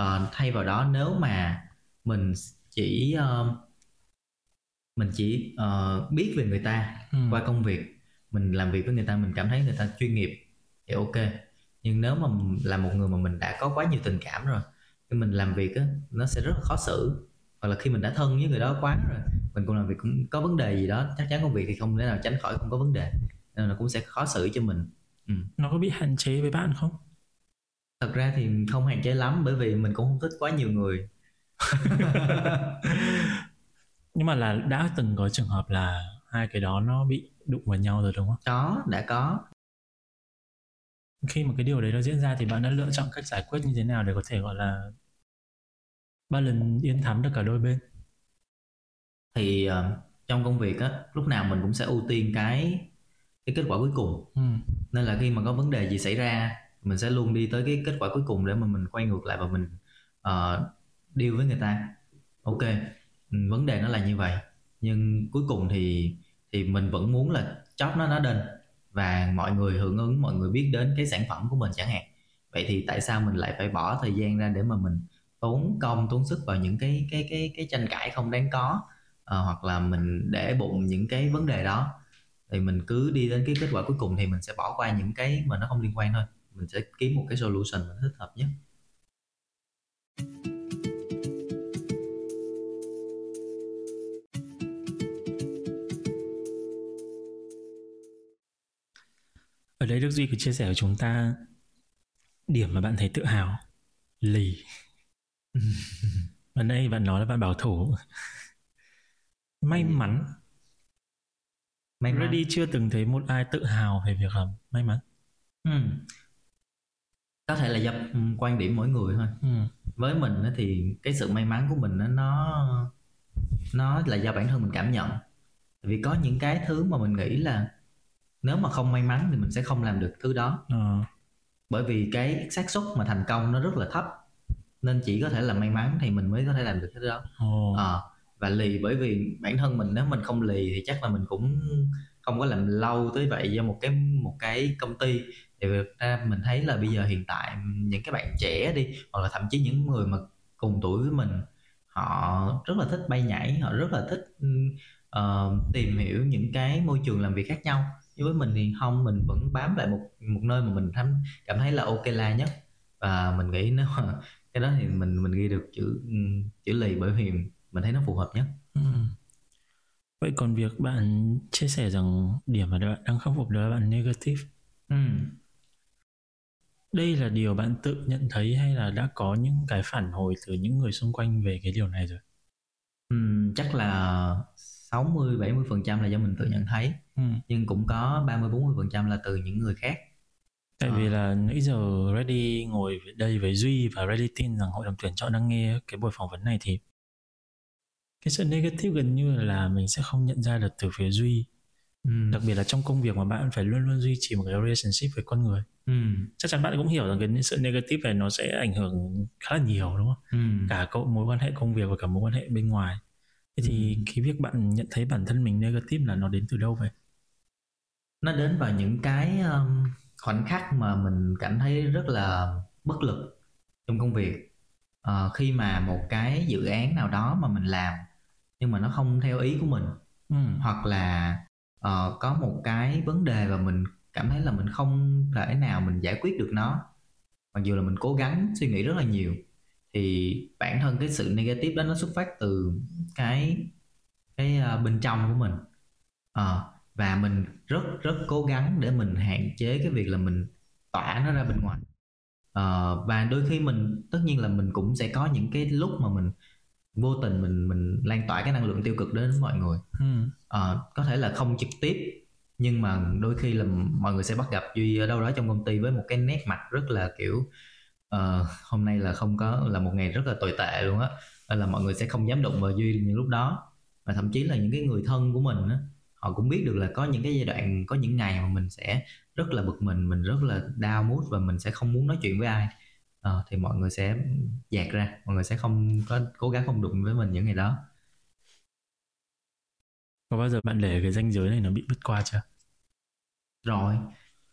uh, thay vào đó nếu mà mình chỉ uh, mình chỉ uh, biết về người ta ừ. qua công việc mình làm việc với người ta mình cảm thấy người ta chuyên nghiệp thì ok. Nhưng nếu mà là một người mà mình đã có quá nhiều tình cảm rồi khi mình làm việc á nó sẽ rất là khó xử. Hoặc là khi mình đã thân với người đó quá rồi mình cũng làm việc cũng có vấn đề gì đó chắc chắn công việc thì không thể nào tránh khỏi không có vấn đề. Nên là cũng sẽ khó xử cho mình. Ừ. nó có bị hạn chế với bạn không? Thật ra thì không hạn chế lắm bởi vì mình cũng không thích quá nhiều người. Nhưng mà là đã từng có trường hợp là hai cái đó nó bị đụng vào nhau rồi đúng không? Có đã có. Khi mà cái điều đấy nó diễn ra thì bạn đã lựa chọn cách giải quyết như thế nào để có thể gọi là ba lần yên thắm được cả đôi bên? Thì uh, trong công việc á lúc nào mình cũng sẽ ưu tiên cái cái kết quả cuối cùng. Ừ. nên là khi mà có vấn đề gì xảy ra mình sẽ luôn đi tới cái kết quả cuối cùng để mà mình quay ngược lại và mình uh, deal với người ta. Ok ừ, vấn đề nó là như vậy. Nhưng cuối cùng thì thì mình vẫn muốn là job nó nó đền. Và mọi người hưởng ứng mọi người biết đến cái sản phẩm của mình chẳng hạn. Vậy thì tại sao mình lại phải bỏ thời gian ra để mà mình tốn công tốn sức vào những cái cái cái cái tranh cãi không đáng có à, hoặc là mình để bụng những cái vấn đề đó? Thì mình cứ đi đến cái kết quả cuối cùng thì mình sẽ bỏ qua những cái mà nó không liên quan thôi. Mình sẽ kiếm một cái solution thích hợp nhất. Đây Đức Duy có chia sẻ với chúng ta điểm mà bạn thấy tự hào? Lì. Và đây bạn nói là bạn bảo thủ. May mắn. May mắn. Ready chưa từng thấy một ai tự hào về việc làm. May mắn. Ừ. có thể là do ừ, quan điểm mỗi người thôi. Ừ. với mình thì cái sự may mắn của mình nó nó là do bản thân mình cảm nhận. Vì có những cái thứ mà mình nghĩ là nếu mà không may mắn thì mình sẽ không làm được thứ đó. Ờ. bởi vì cái xác suất mà thành công nó rất là thấp. Nên chỉ có thể là may mắn thì mình mới có thể làm được thứ đó. Ồ. Ờ, và lì bởi vì bản thân mình nếu mình không lì thì chắc là mình cũng không có làm lâu tới vậy do một cái một cái công ty. Thì ra mình thấy là bây giờ hiện tại những cái bạn trẻ đi hoặc là thậm chí những người mà cùng tuổi với mình họ rất là thích bay nhảy họ rất là thích uh, tìm hiểu những cái môi trường làm việc khác nhau nhưng với mình thì không mình vẫn bám lại một một nơi mà mình thắm cảm thấy là ok la nhất và mình nghĩ nếu mà cái đó thì mình mình ghi được chữ chữ lì bởi vì mình thấy nó phù hợp nhất Ừ. Vậy còn việc bạn chia sẻ rằng điểm mà bạn đang khắc phục đó là bạn negative ừ. Đây là điều bạn tự nhận thấy hay là đã có những cái phản hồi từ những người xung quanh về cái điều này rồi? Ừ, chắc là 60 70 phần trăm là do mình tự nhận thấy Ừ. nhưng cũng có 30 40 phần trăm là từ những người khác Tại Ờ. vì là nãy giờ Ready ngồi đây với Duy và Ready tin rằng hội đồng tuyển chọn đang nghe cái buổi phỏng vấn này thì cái sự negative gần như là mình sẽ không nhận ra được từ phía Duy ừ. đặc biệt là trong công việc mà bạn phải luôn luôn duy trì một cái relationship với con người Ừ. chắc chắn bạn cũng hiểu rằng cái sự negative này nó sẽ ảnh hưởng khá là nhiều đúng không Ừ. cả mối quan hệ công việc và cả mối quan hệ bên ngoài thế thì Ừ. cái việc bạn nhận thấy bản thân mình negative là nó đến từ đâu vậy nó đến vào những cái um, khoảnh khắc mà mình cảm thấy rất là bất lực trong công việc Ờ, khi mà một cái dự án nào đó mà mình làm nhưng mà nó không theo ý của mình ừ. hoặc là ờ, có một cái vấn đề và mình cảm thấy là mình không thể nào mình giải quyết được nó mặc dù là mình cố gắng suy nghĩ rất là nhiều thì bản thân cái sự negative đó nó xuất phát từ cái cái ờ, bên trong của mình. Ờ, và mình rất rất cố gắng để mình hạn chế cái việc là mình tỏa nó ra bên ngoài. Ờ, và đôi khi mình tất nhiên là mình cũng sẽ có những cái lúc mà mình vô tình mình mình lan tỏa cái năng lượng tiêu cực đến mọi người. Ờ, có thể là không trực tiếp nhưng mà đôi khi là mọi người sẽ bắt gặp duy ở đâu đó trong công ty với một cái nét mặt rất là kiểu ờ, hôm nay là không có là một ngày rất là tồi tệ luôn á. Là mọi người sẽ không dám đụng vào duy những lúc đó. Và thậm chí là những cái người thân của mình á họ cũng biết được là có những cái giai đoạn có những ngày mà mình sẽ rất là bực mình mình rất là down mood và mình sẽ không muốn nói chuyện với ai. Ờ, thì mọi người sẽ dạt ra mọi người sẽ không có cố gắng không đụng với mình những ngày đó. Có bao giờ bạn để cái ranh giới này nó bị bứt qua chưa? Rồi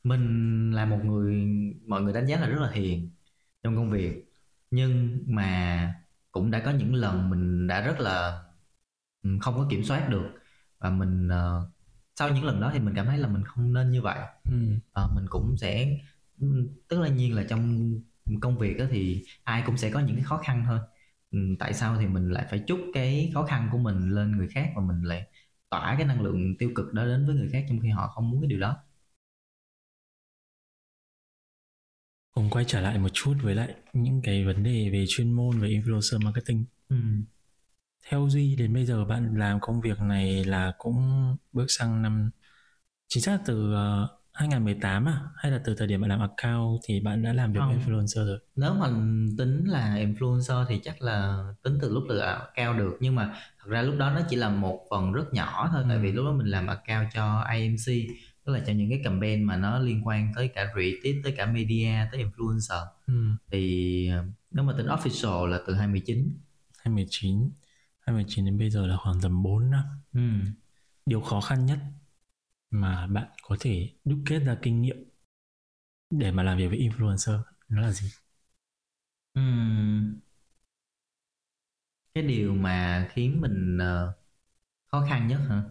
mình là một người mọi người đánh giá là rất là hiền trong công việc. Nhưng mà cũng đã có những lần mình đã rất là ừ, không có kiểm soát được. Và mình ờ, sau những lần đó thì mình cảm thấy là mình không nên như vậy. Ừ. Ờ, mình cũng sẽ ừ, tức là nhiên là trong công việc đó thì ai cũng sẽ có những cái khó khăn thôi. Ừ, tại sao thì mình lại phải trút cái khó khăn của mình lên người khác và mình lại tỏa cái năng lượng tiêu cực đó đến với người khác trong khi họ không muốn cái điều đó cùng quay trở lại một chút với lại những cái vấn đề về chuyên môn về influencer marketing ừ. theo Duy đến bây giờ bạn làm công việc này là cũng bước sang năm chính xác từ uh, 2018 à hay là từ thời điểm bạn làm account thì bạn đã làm việc Không. influencer rồi nếu mà tính là influencer thì chắc là tính từ lúc từ account được nhưng mà thật ra lúc đó nó chỉ là một phần rất nhỏ thôi tại Ừ. vì lúc đó mình làm account cho IMC tức là cho những cái campaign mà nó liên quan tới cả creative tới cả media tới influencer ừ. thì ờ, nếu mà tính official là từ 2019 2019 2019 đến bây giờ là khoảng tầm 4 năm ừ. điều khó khăn nhất mà bạn có thể đúc kết ra kinh nghiệm để mà làm việc với influencer nó là gì Ừm. cái điều mà khiến mình ờ, khó khăn nhất hả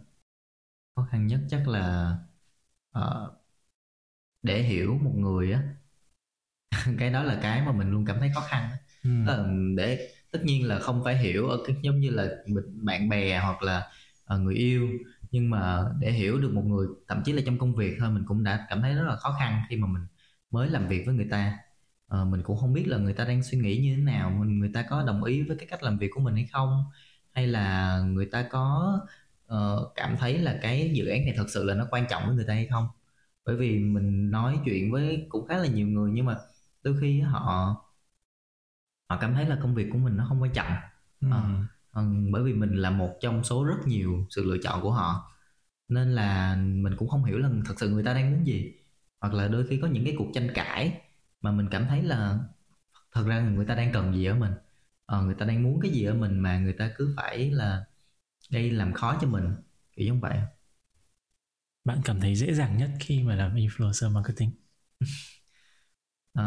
khó khăn nhất chắc là ờ, để hiểu một người á cái đó là cái mà mình luôn cảm thấy khó khăn ừ. Để tất nhiên là không phải hiểu ở cái giống như là bạn bè hoặc là ờ, người yêu nhưng mà để hiểu được một người thậm chí là trong công việc thôi mình cũng đã cảm thấy rất là khó khăn khi mà mình mới làm việc với người ta ờ, mình cũng không biết là người ta đang suy nghĩ như thế nào mình người ta có đồng ý với cái cách làm việc của mình hay không hay là người ta có uh, cảm thấy là cái dự án này thật sự là nó quan trọng với người ta hay không? Bởi vì mình nói chuyện với cũng khá là nhiều người nhưng mà đôi khi họ họ cảm thấy là công việc của mình nó không quan trọng. Ừ. Ờ, ờ, bởi vì mình là một trong số rất nhiều sự lựa chọn của họ. Nên là mình cũng không hiểu là thật sự người ta đang muốn gì. Hoặc là đôi khi có những cái cuộc tranh cãi mà mình cảm thấy là thật ra người ta đang cần gì ở mình. Ờ, người ta đang muốn cái gì ở mình mà người ta cứ phải là gây làm khó cho mình kiểu giống vậy Bạn cảm thấy dễ dàng nhất khi mà làm influencer marketing? Ờ,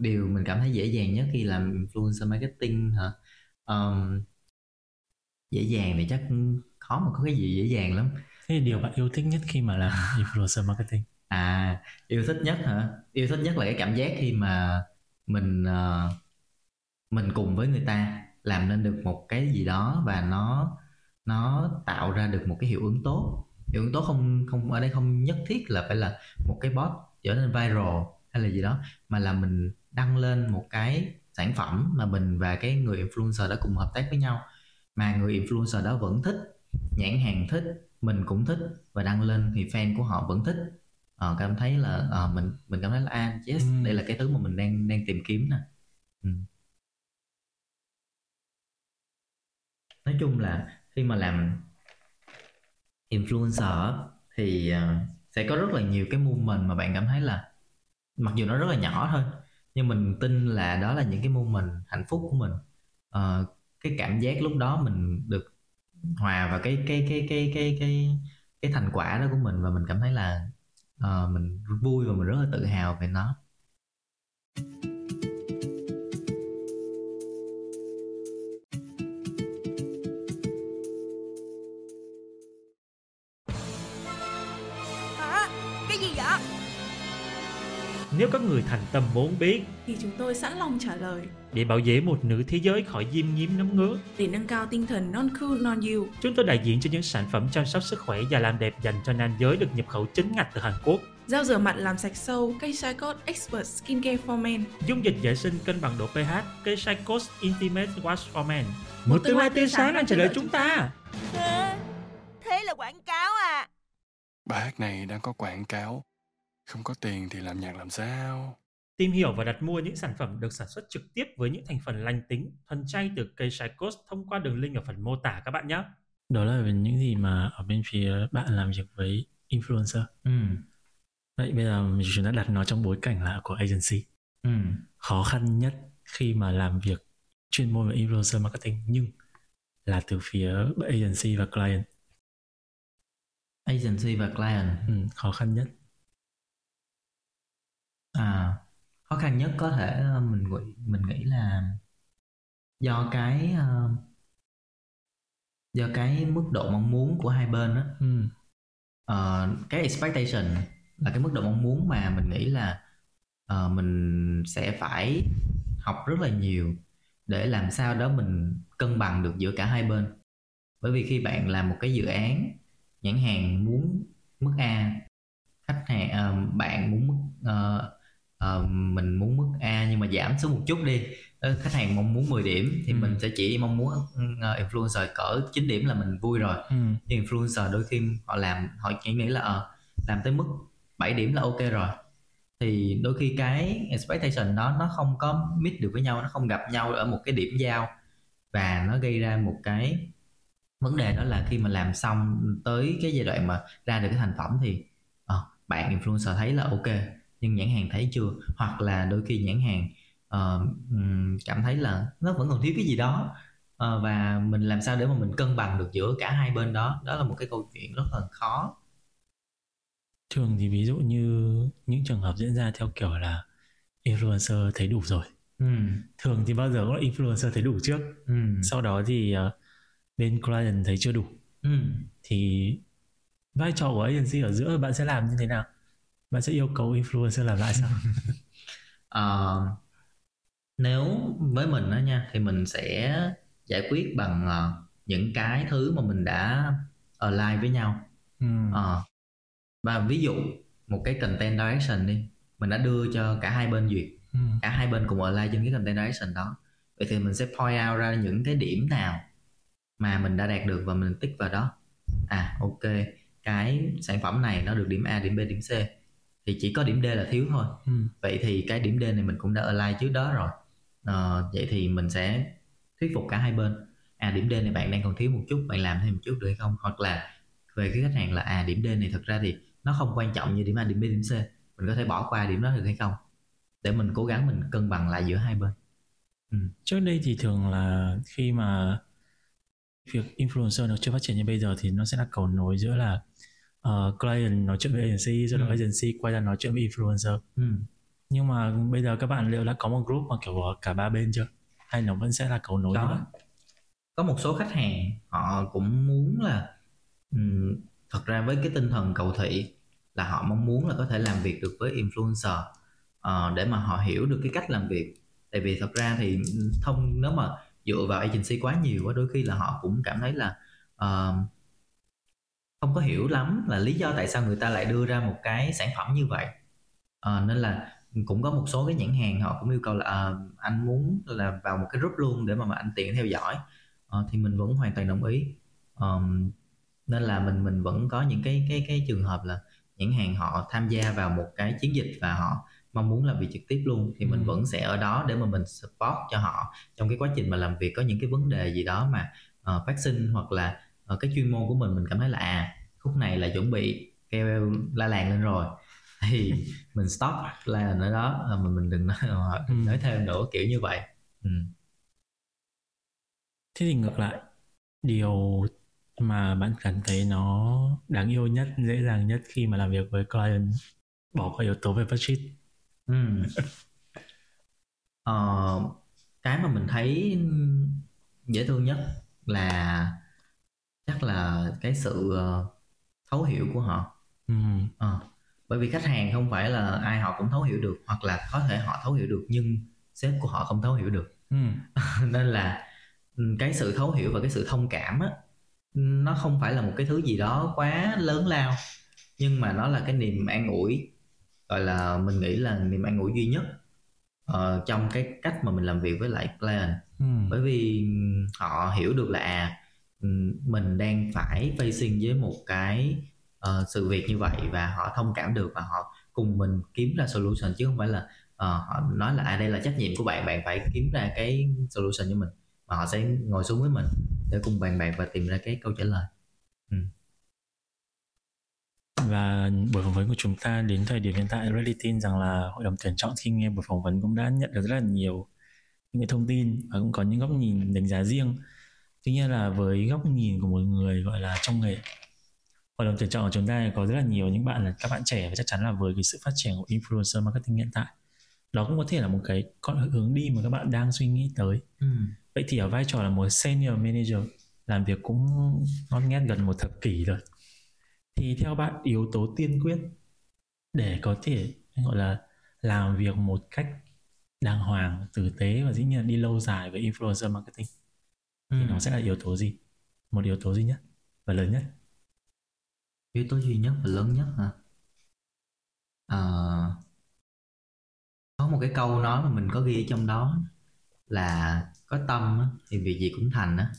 điều mình cảm thấy dễ dàng nhất khi làm influencer marketing hả Ờm, dễ dàng thì chắc khó mà có cái gì dễ dàng lắm Thế thì điều bạn yêu thích nhất khi mà làm influencer marketing? À, yêu thích nhất hả? Yêu thích nhất là cái cảm giác khi mà mình ờ, mình cùng với người ta làm nên được một cái gì đó và nó nó tạo ra được một cái hiệu ứng tốt. Hiệu ứng tốt không không ở đây không nhất thiết là phải là một cái post trở nên viral hay là gì đó mà là mình đăng lên một cái sản phẩm mà mình và cái người influencer đã cùng hợp tác với nhau mà người influencer đó vẫn thích, nhãn hàng thích, mình cũng thích và đăng lên thì fan của họ vẫn thích ờ, cảm thấy là ờ, mình mình cảm thấy là à yes Ừ. đây là cái thứ mà mình đang đang tìm kiếm nè ừ. nói chung là khi mà làm influencer thì ờ, sẽ có rất là nhiều cái moment mà bạn cảm thấy là mặc dù nó rất là nhỏ thôi nhưng mình tin là đó là những cái moment hạnh phúc của mình. À, cái cảm giác lúc đó mình được hòa vào cái cái cái cái cái cái cái thành quả đó của mình và mình cảm thấy là uh, mình vui và mình rất là tự hào về nó. Nếu các người thành tâm muốn biết Thì chúng tôi sẵn lòng trả lời để bảo vệ một nửa thế giới khỏi diêm nhiễm nấm ngứa, để nâng cao tinh thần non cool non you. chúng tôi đại diện cho những sản phẩm chăm sóc sức khỏe và làm đẹp dành cho nam giới được nhập khẩu chính ngạch từ Hàn Quốc. Gel rửa mặt làm sạch sâu, cây Code Expert Skincare for Men. Dung dịch vệ sinh cân bằng độ pH, cây Psychos Intimate Wash for Men. Một Một tương lai tươi sáng đang chờ đợi chúng chúng ta. Thế, thế là quảng cáo à? Bài hát này đang có quảng cáo. Không có tiền thì làm nhạc làm sao? Tìm hiểu và đặt mua những sản phẩm được sản xuất trực tiếp với những thành phần lành tính, thuần chay từ cây Psychos thông qua đường link ở phần mô tả các bạn nhé. Đó là về những gì mà ở bên phía bạn làm việc với influencer. ừ. Vậy bây giờ mình chúng ta đặt nó trong bối cảnh là của agency. Ừ. Khó khăn nhất khi mà làm việc chuyên môn về influencer marketing nhưng là từ phía agency và client. agency và client Ừ, khó khăn nhất. À khó khăn nhất có thể ờ, mình nghĩ mình nghĩ là do cái ờ, do cái mức độ mong muốn của hai bên á Ừ. Ờ, cái expectation là cái mức độ mong muốn mà mình nghĩ là ờ, mình sẽ phải học rất là nhiều để làm sao đó mình cân bằng được giữa cả hai bên bởi vì khi bạn làm một cái dự án nhãn hàng muốn mức A khách hàng ờ, bạn muốn mức ờ, ờ, mình muốn mức A nhưng mà giảm xuống một chút đi. Ờ, khách hàng mong muốn 10 điểm thì Ừ. mình sẽ chỉ mong muốn ờ, influencer cỡ 9 điểm là mình vui rồi. Ừ. nhưng influencer đôi khi họ làm họ chỉ nghĩ là ờ, làm tới mức 7 điểm là ok rồi. Thì đôi khi cái expectation đó nó không có meet được với nhau nó không gặp nhau ở một cái điểm giao. Và nó gây ra một cái vấn đề đó là khi mà làm xong tới cái giai đoạn mà ra được cái thành phẩm thì ờ, bạn influencer thấy là ok nhưng nhãn hàng thấy chưa hoặc là đôi khi nhãn hàng ừm, cảm thấy là nó vẫn còn thiếu cái gì đó Ờ, và mình làm sao để mà mình cân bằng được giữa cả hai bên đó đó là một cái câu chuyện rất là khó Thường thì ví dụ như những trường hợp diễn ra theo kiểu là influencer thấy đủ rồi. ừ, Thường thì bao giờ cũng là influencer thấy đủ trước. ừ, Sau đó thì ờ, bên client thấy chưa đủ. ừ. Thì vai trò của agency ở giữa bạn sẽ làm như thế nào? Bạn sẽ yêu cầu influencer làm lại sao? Ờ, nếu với mình đó nha thì mình sẽ giải quyết bằng ờ, những cái thứ mà mình đã align với nhau ừ. Ờ. và ví dụ một cái content direction đi mình đã đưa cho cả hai bên duyệt Ừ. cả hai bên cùng align trên cái content direction đó vậy thì mình sẽ point out ra những cái điểm nào mà mình đã đạt được và mình tích vào đó à ok cái sản phẩm này nó được điểm A điểm B điểm C thì chỉ có điểm D là thiếu thôi. Ừ. vậy thì cái điểm D này mình cũng đã align trước đó rồi. Ờ, vậy thì mình sẽ thuyết phục cả hai bên. À điểm D này bạn đang còn thiếu một chút bạn làm thêm một chút được hay không? Hoặc là về cái khách hàng là à điểm D này thật ra thì nó không quan trọng như điểm A điểm B điểm C. Mình có thể bỏ qua điểm đó được hay không? Để mình cố gắng mình cân bằng lại giữa hai bên. Trước đây thì thường là khi mà việc influencer nó chưa phát triển như bây giờ thì nó sẽ là cầu nối giữa là uh, client nói chuyện với agency rồi đó Ừ. agency quay ra nói chuyện với influencer ừ. nhưng mà bây giờ các bạn liệu đã có một group mà kiểu cả ba bên chưa hay nó vẫn sẽ là cầu nối vậy? có một số khách hàng họ cũng muốn là ừm, thật ra với cái tinh thần cầu thị là họ mong muốn là có thể làm việc được với influencer ờ, để mà họ hiểu được cái cách làm việc tại vì thật ra thì thông nếu mà dựa vào agency quá nhiều quá đôi khi là họ cũng cảm thấy là ờ, không có hiểu lắm là lý do tại sao người ta lại đưa ra một cái sản phẩm như vậy. Ờ, nên là cũng có một số cái nhãn hàng họ cũng yêu cầu là à, anh muốn là vào một cái group luôn để mà, mà anh tiện theo dõi. Ờ, thì mình vẫn hoàn toàn đồng ý. Ờm, nên là mình mình vẫn có những cái cái cái trường hợp là nhãn hàng họ tham gia vào một cái chiến dịch và họ mong muốn làm việc trực tiếp luôn thì mình Ừ. vẫn sẽ ở đó để mà mình support cho họ trong cái quá trình mà làm việc có những cái vấn đề gì đó mà ờ, phát sinh hoặc là ờ, cái chuyên môn của mình mình cảm thấy là à khúc này là chuẩn bị kêu la làng lên rồi thì mình stop la làng ở đó ờ, mà mình đừng nói, Ừ. nói thêm nữa kiểu như vậy ừ. thế thì ngược lại điều mà bạn cảm thấy nó đáng yêu nhất dễ dàng nhất khi mà làm việc với client bỏ qua yếu tố về budget Ừ. Ờ, cái mà mình thấy dễ thương nhất là chắc là cái sự ờ, thấu hiểu của họ ừ. Ờ, bởi vì khách hàng không phải là ai họ cũng thấu hiểu được hoặc là có thể họ thấu hiểu được nhưng sếp của họ không thấu hiểu được Ừ. nên là ừ, cái sự thấu hiểu và cái sự thông cảm á nó không phải là một cái thứ gì đó quá lớn lao nhưng mà nó là cái niềm an ủi gọi là mình nghĩ là niềm an ủi duy nhất ờ, trong cái cách mà mình làm việc với lại client Ừ. bởi vì họ hiểu được là à, Ừ, mình đang phải facing với một cái uh, sự việc như vậy và họ thông cảm được và họ cùng mình kiếm ra solution chứ không phải là uh, họ nói là à đây là trách nhiệm của bạn bạn phải kiếm ra cái solution cho mình. Mà họ sẽ ngồi xuống với mình để cùng bàn bạc và tìm ra cái câu trả lời. Ừ. Và buổi phỏng vấn của chúng ta đến thời điểm hiện tại Ready tin rằng là hội đồng tuyển chọn khi nghe buổi phỏng vấn cũng đã nhận được rất là nhiều những cái thông tin và cũng có những góc nhìn đánh giá riêng. Tuy nhiên là với góc nhìn của một người gọi là trong nghề hội đồng tuyển chọn của chúng ta có rất là nhiều những bạn là các bạn trẻ và chắc chắn là với cái sự phát triển của influencer marketing hiện tại đó cũng có thể là một cái con hướng đi mà các bạn đang suy nghĩ tới. Vậy thì ở vai trò là một senior manager làm việc cũng ngon nghét gần một thập kỷ rồi. Thì theo bạn yếu tố tiên quyết để có thể gọi là làm việc một cách đàng hoàng tử tế và dĩ nhiên là đi lâu dài với influencer marketing thì Ừ. nó sẽ là yếu tố gì? Một yếu tố duy nhất và lớn nhất? Yếu tố duy nhất và lớn nhất hả? Ờ, có một cái câu nói mà mình có ghi ở trong đó là có tâm thì việc gì cũng thành á.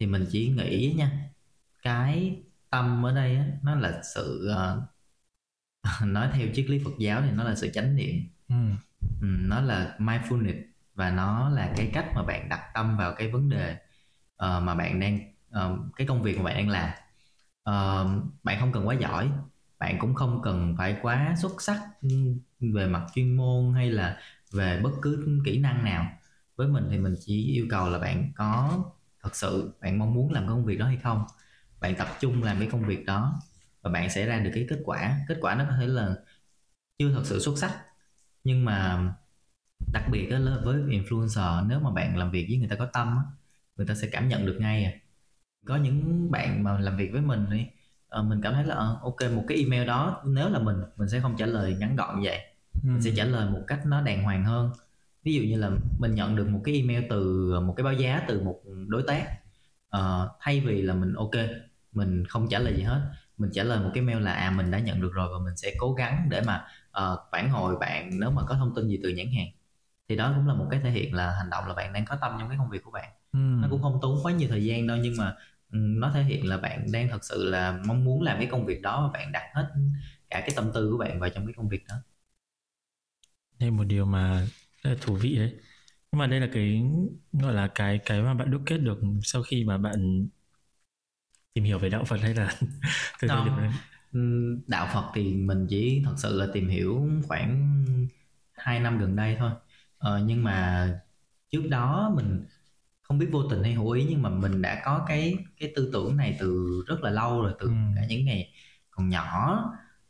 Thì mình chỉ nghĩ nha cái tâm ở đây á, nó là sự ờ, nói theo triết lý Phật giáo thì nó là sự chánh niệm. Ừ. Ừ, nó là mindfulness và nó là cái cách mà bạn đặt tâm vào cái vấn đề uh, mà bạn đang uh, cái công việc mà bạn đang làm. Uh, bạn không cần quá giỏi bạn cũng không cần phải quá xuất sắc về mặt chuyên môn hay là về bất cứ kỹ năng nào. Với mình thì mình chỉ yêu cầu là bạn có thật sự bạn mong muốn làm công việc đó hay không. Bạn tập trung làm cái công việc đó và bạn sẽ ra được cái kết quả. Kết quả nó có thể là chưa thật sự xuất sắc nhưng mà đặc biệt á, là với influencer nếu mà bạn làm việc với người ta có tâm á, người ta sẽ cảm nhận được ngay à. có những bạn mà làm việc với mình đi ờ, mình cảm thấy là ờ, ok một cái email đó nếu là mình mình sẽ không trả lời ngắn gọn như vậy Ừ. mình sẽ trả lời một cách nó đàng hoàng hơn ví dụ như là mình nhận được một cái email từ một cái báo giá từ một đối tác Ờ, thay vì là mình ok mình không trả lời gì hết mình trả lời một cái mail là à mình đã nhận được rồi và mình sẽ cố gắng để mà uh, phản hồi bạn nếu mà có thông tin gì từ nhãn hàng thì đó cũng là một cái thể hiện là hành động là bạn đang có tâm trong cái công việc của bạn. Ừ. nó cũng không tốn quá nhiều thời gian đâu nhưng mà ừ, nó thể hiện là bạn đang thật sự là mong muốn làm cái công việc đó và bạn đặt hết cả cái tâm tư của bạn vào trong cái công việc đó. Đây một điều mà rất là thú vị đấy. Nhưng mà đây là cái gọi là cái cái mà bạn đúc kết được sau khi mà bạn tìm hiểu về đạo Phật hay là từ thời điểm đấy? Đạo Phật thì mình chỉ thật sự là tìm hiểu khoảng 2 năm gần đây thôi ờ, nhưng mà trước đó mình không biết vô tình hay hữu ý nhưng mà mình đã có cái cái tư tưởng này từ rất là lâu rồi từ ừ. cả những ngày còn nhỏ.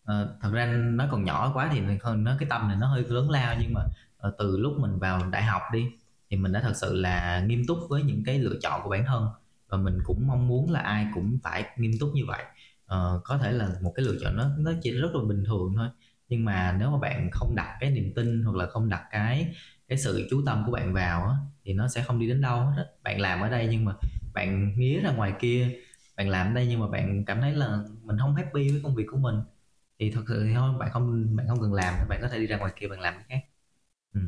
Ờ, thật ra nó còn nhỏ quá thì hơn nó cái tâm này nó hơi lớn lao nhưng mà ờ, từ lúc mình vào đại học đi thì mình đã thật sự là nghiêm túc với những cái lựa chọn của bản thân. Và mình cũng mong muốn là ai cũng phải nghiêm túc như vậy. Ờ, có thể là một cái lựa chọn nó nó chỉ rất là bình thường thôi. Nhưng mà nếu mà bạn không đặt cái niềm tin hoặc là không đặt cái cái sự chú tâm của bạn vào á, thì nó sẽ không đi đến đâu hết bạn làm ở đây nhưng mà bạn nghía ra ngoài kia bạn làm ở đây nhưng mà bạn cảm thấy là mình không happy với công việc của mình thì thật sự thì thôi bạn không bạn không cần làm bạn có thể đi ra ngoài kia bạn làm cái khác ừ.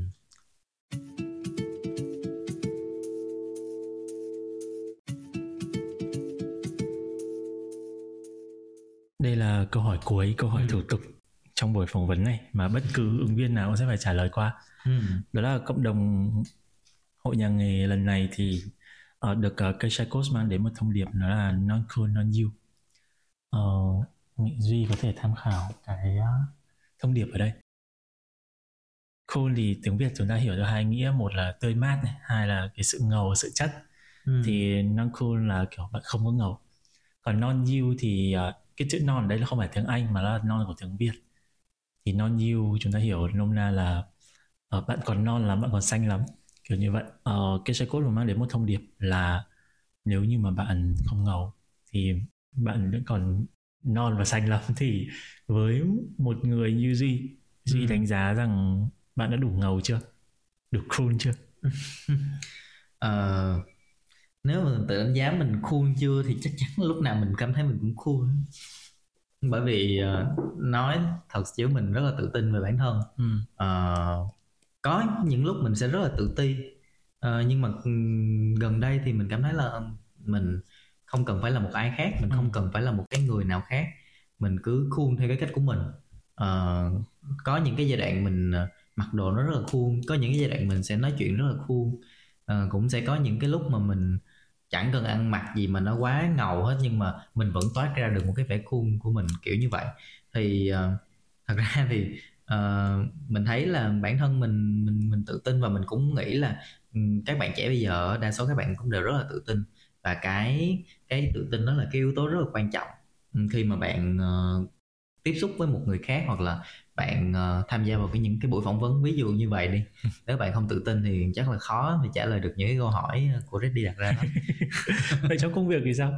Đây là câu hỏi cuối, câu hỏi ừ. thủ tục trong buổi phỏng vấn này mà bất cứ ứng viên nào cũng sẽ phải trả lời qua. Ừ. Đó là cộng đồng hội nhà nghề lần này thì uh, được uh, Keisha Coach mang đến một thông điệp đó là non cool non you. Uh, Duy có thể tham khảo cái uh, thông điệp ở đây. Cool thì tiếng Việt chúng ta hiểu được hai nghĩa, một là tươi mát này, hai là cái sự ngầu, sự chất. Ừ. Thì non cool là kiểu bạn không có ngầu. Còn non you thì uh, cái chữ non ở đây là không phải tiếng Anh mà là non của tiếng Việt thì non you chúng ta hiểu nôm na là uh, bạn còn non lắm bạn còn xanh lắm kiểu như vậy. Uh, cái code mang đến một thông điệp là nếu như mà bạn không ngầu thì bạn vẫn còn non và xanh lắm. Thì với một người như duy duy ừ. đánh giá rằng bạn đã đủ ngầu chưa? Đủ cool chưa? Uh, nếu mà tự đánh giá mình cool chưa thì chắc chắn lúc nào mình cảm thấy mình cũng cool bởi vì uh, nói thật chứ mình rất là tự tin về bản thân. Ừ. uh, có những lúc mình sẽ rất là tự ti. Uh, nhưng mà um, gần đây thì mình cảm thấy là mình không cần phải là một ai khác mình ừ. không cần phải là một cái người nào khác. Mình cứ khuôn theo cái cách của mình. Uh, có những cái giai đoạn mình uh, mặc đồ nó rất là khuôn có những cái giai đoạn mình sẽ nói chuyện rất là khuôn. Uh, cũng sẽ có những cái lúc mà mình chẳng cần ăn mặc gì mà nó quá ngầu hết nhưng mà mình vẫn toát ra được một cái vẻ cool của mình kiểu như vậy. Thì uh, thật ra thì uh, mình thấy là bản thân mình mình mình tự tin và mình cũng nghĩ là um, các bạn trẻ bây giờ đa số các bạn cũng đều rất là tự tin. Và cái cái tự tin đó là cái yếu tố rất là quan trọng. Ừ, khi mà bạn uh, tiếp xúc với một người khác hoặc là bạn uh, tham gia vào cái những cái buổi phỏng vấn ví dụ như vậy đi. Nếu bạn không tự tin thì chắc là khó để trả lời được những cái câu hỏi của Reddy đặt ra vậy trong công việc thì sao?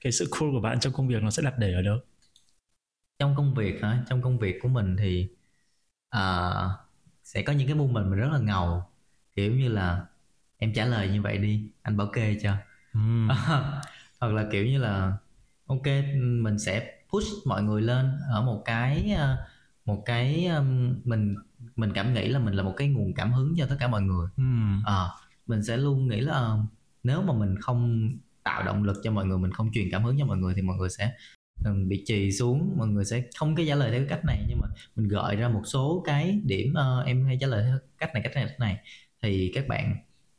Cái sự cool của bạn trong công việc nó sẽ đặt để ở đâu? Trong công việc hả? Trong công việc của mình thì uh, sẽ có những cái môn mình mình rất là ngầu. Kiểu như là em trả lời như vậy đi anh bảo kê cho. Mm. hoặc là kiểu như là ok mình sẽ push mọi người lên ở một cái uh, một cái um, mình mình cảm nghĩ là mình là một cái nguồn cảm hứng cho tất cả mọi người. Ừ. à, mình sẽ luôn nghĩ là uh, nếu mà mình không tạo động lực cho mọi người mình không truyền cảm hứng cho mọi người thì mọi người sẽ um, bị trì xuống mọi người sẽ không cái trả lời theo cái cách này. Nhưng mà mình gợi ra một số cái điểm uh, em hay trả lời theo cách này cách này cách này. Thì các bạn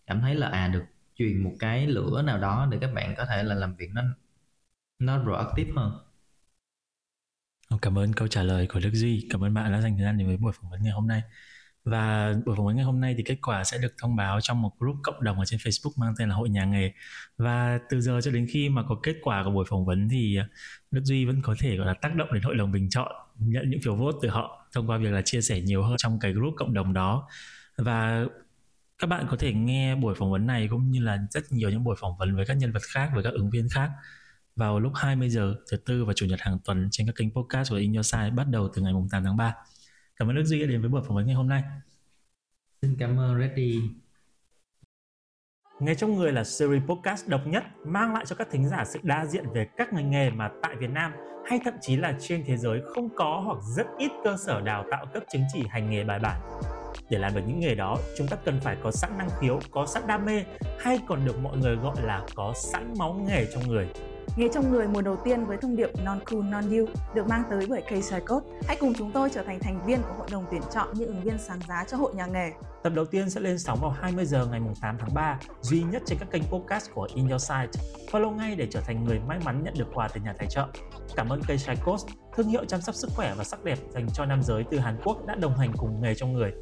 cảm thấy là à được truyền một cái lửa nào đó để các bạn có thể là làm việc nó nó proactive hơn Ờ, cảm ơn câu trả lời của Đức Duy. Cảm ơn bạn đã dành thời gian đến với buổi phỏng vấn ngày hôm nay. Và buổi phỏng vấn ngày hôm nay thì kết quả sẽ được thông báo trong một group cộng đồng ở trên Facebook mang tên là Hội Nhà Nghề. Và từ giờ cho đến khi mà có kết quả của buổi phỏng vấn thì ờ, Đức Duy vẫn có thể gọi là tác động đến hội đồng bình chọn, nhận những phiếu vote từ họ thông qua việc là chia sẻ nhiều hơn trong cái group cộng đồng đó. Và các bạn có thể nghe buổi phỏng vấn này cũng như là rất nhiều những buổi phỏng vấn với các nhân vật khác, với các ứng viên khác vào lúc 20 giờ thứ tư và chủ nhật hàng tuần trên các kênh podcast của In Your Side bắt đầu từ ngày 8 tháng 3. Cảm ơn Đức Duy đã đến với buổi phỏng vấn ngày hôm nay. Xin cảm ơn Reddy Nghề trong người là series podcast độc nhất mang lại cho các thính giả sự đa diện về các ngành nghề mà tại Việt Nam hay thậm chí là trên thế giới không có hoặc rất ít cơ sở đào tạo cấp chứng chỉ hành nghề bài bản. Để làm được những nghề đó, chúng ta cần phải có sẵn năng khiếu, có sẵn đam mê hay còn được mọi người gọi là có sẵn máu nghề trong người. Nghề trong người mùa đầu tiên với thông điệp Non Cool Non You được mang tới bởi KSI Code. Hãy cùng chúng tôi trở thành thành viên của hội đồng tuyển chọn những ứng viên sáng giá cho hội nhà nghề. Tập đầu tiên sẽ lên sóng vào 20 giờ ngày 8 tháng 3, duy nhất trên các kênh podcast của In Your Site. Follow ngay để trở thành người may mắn nhận được quà từ nhà tài trợ. Cảm ơn KSI Code, thương hiệu chăm sóc sức khỏe và sắc đẹp dành cho nam giới từ Hàn Quốc đã đồng hành cùng nghề trong người.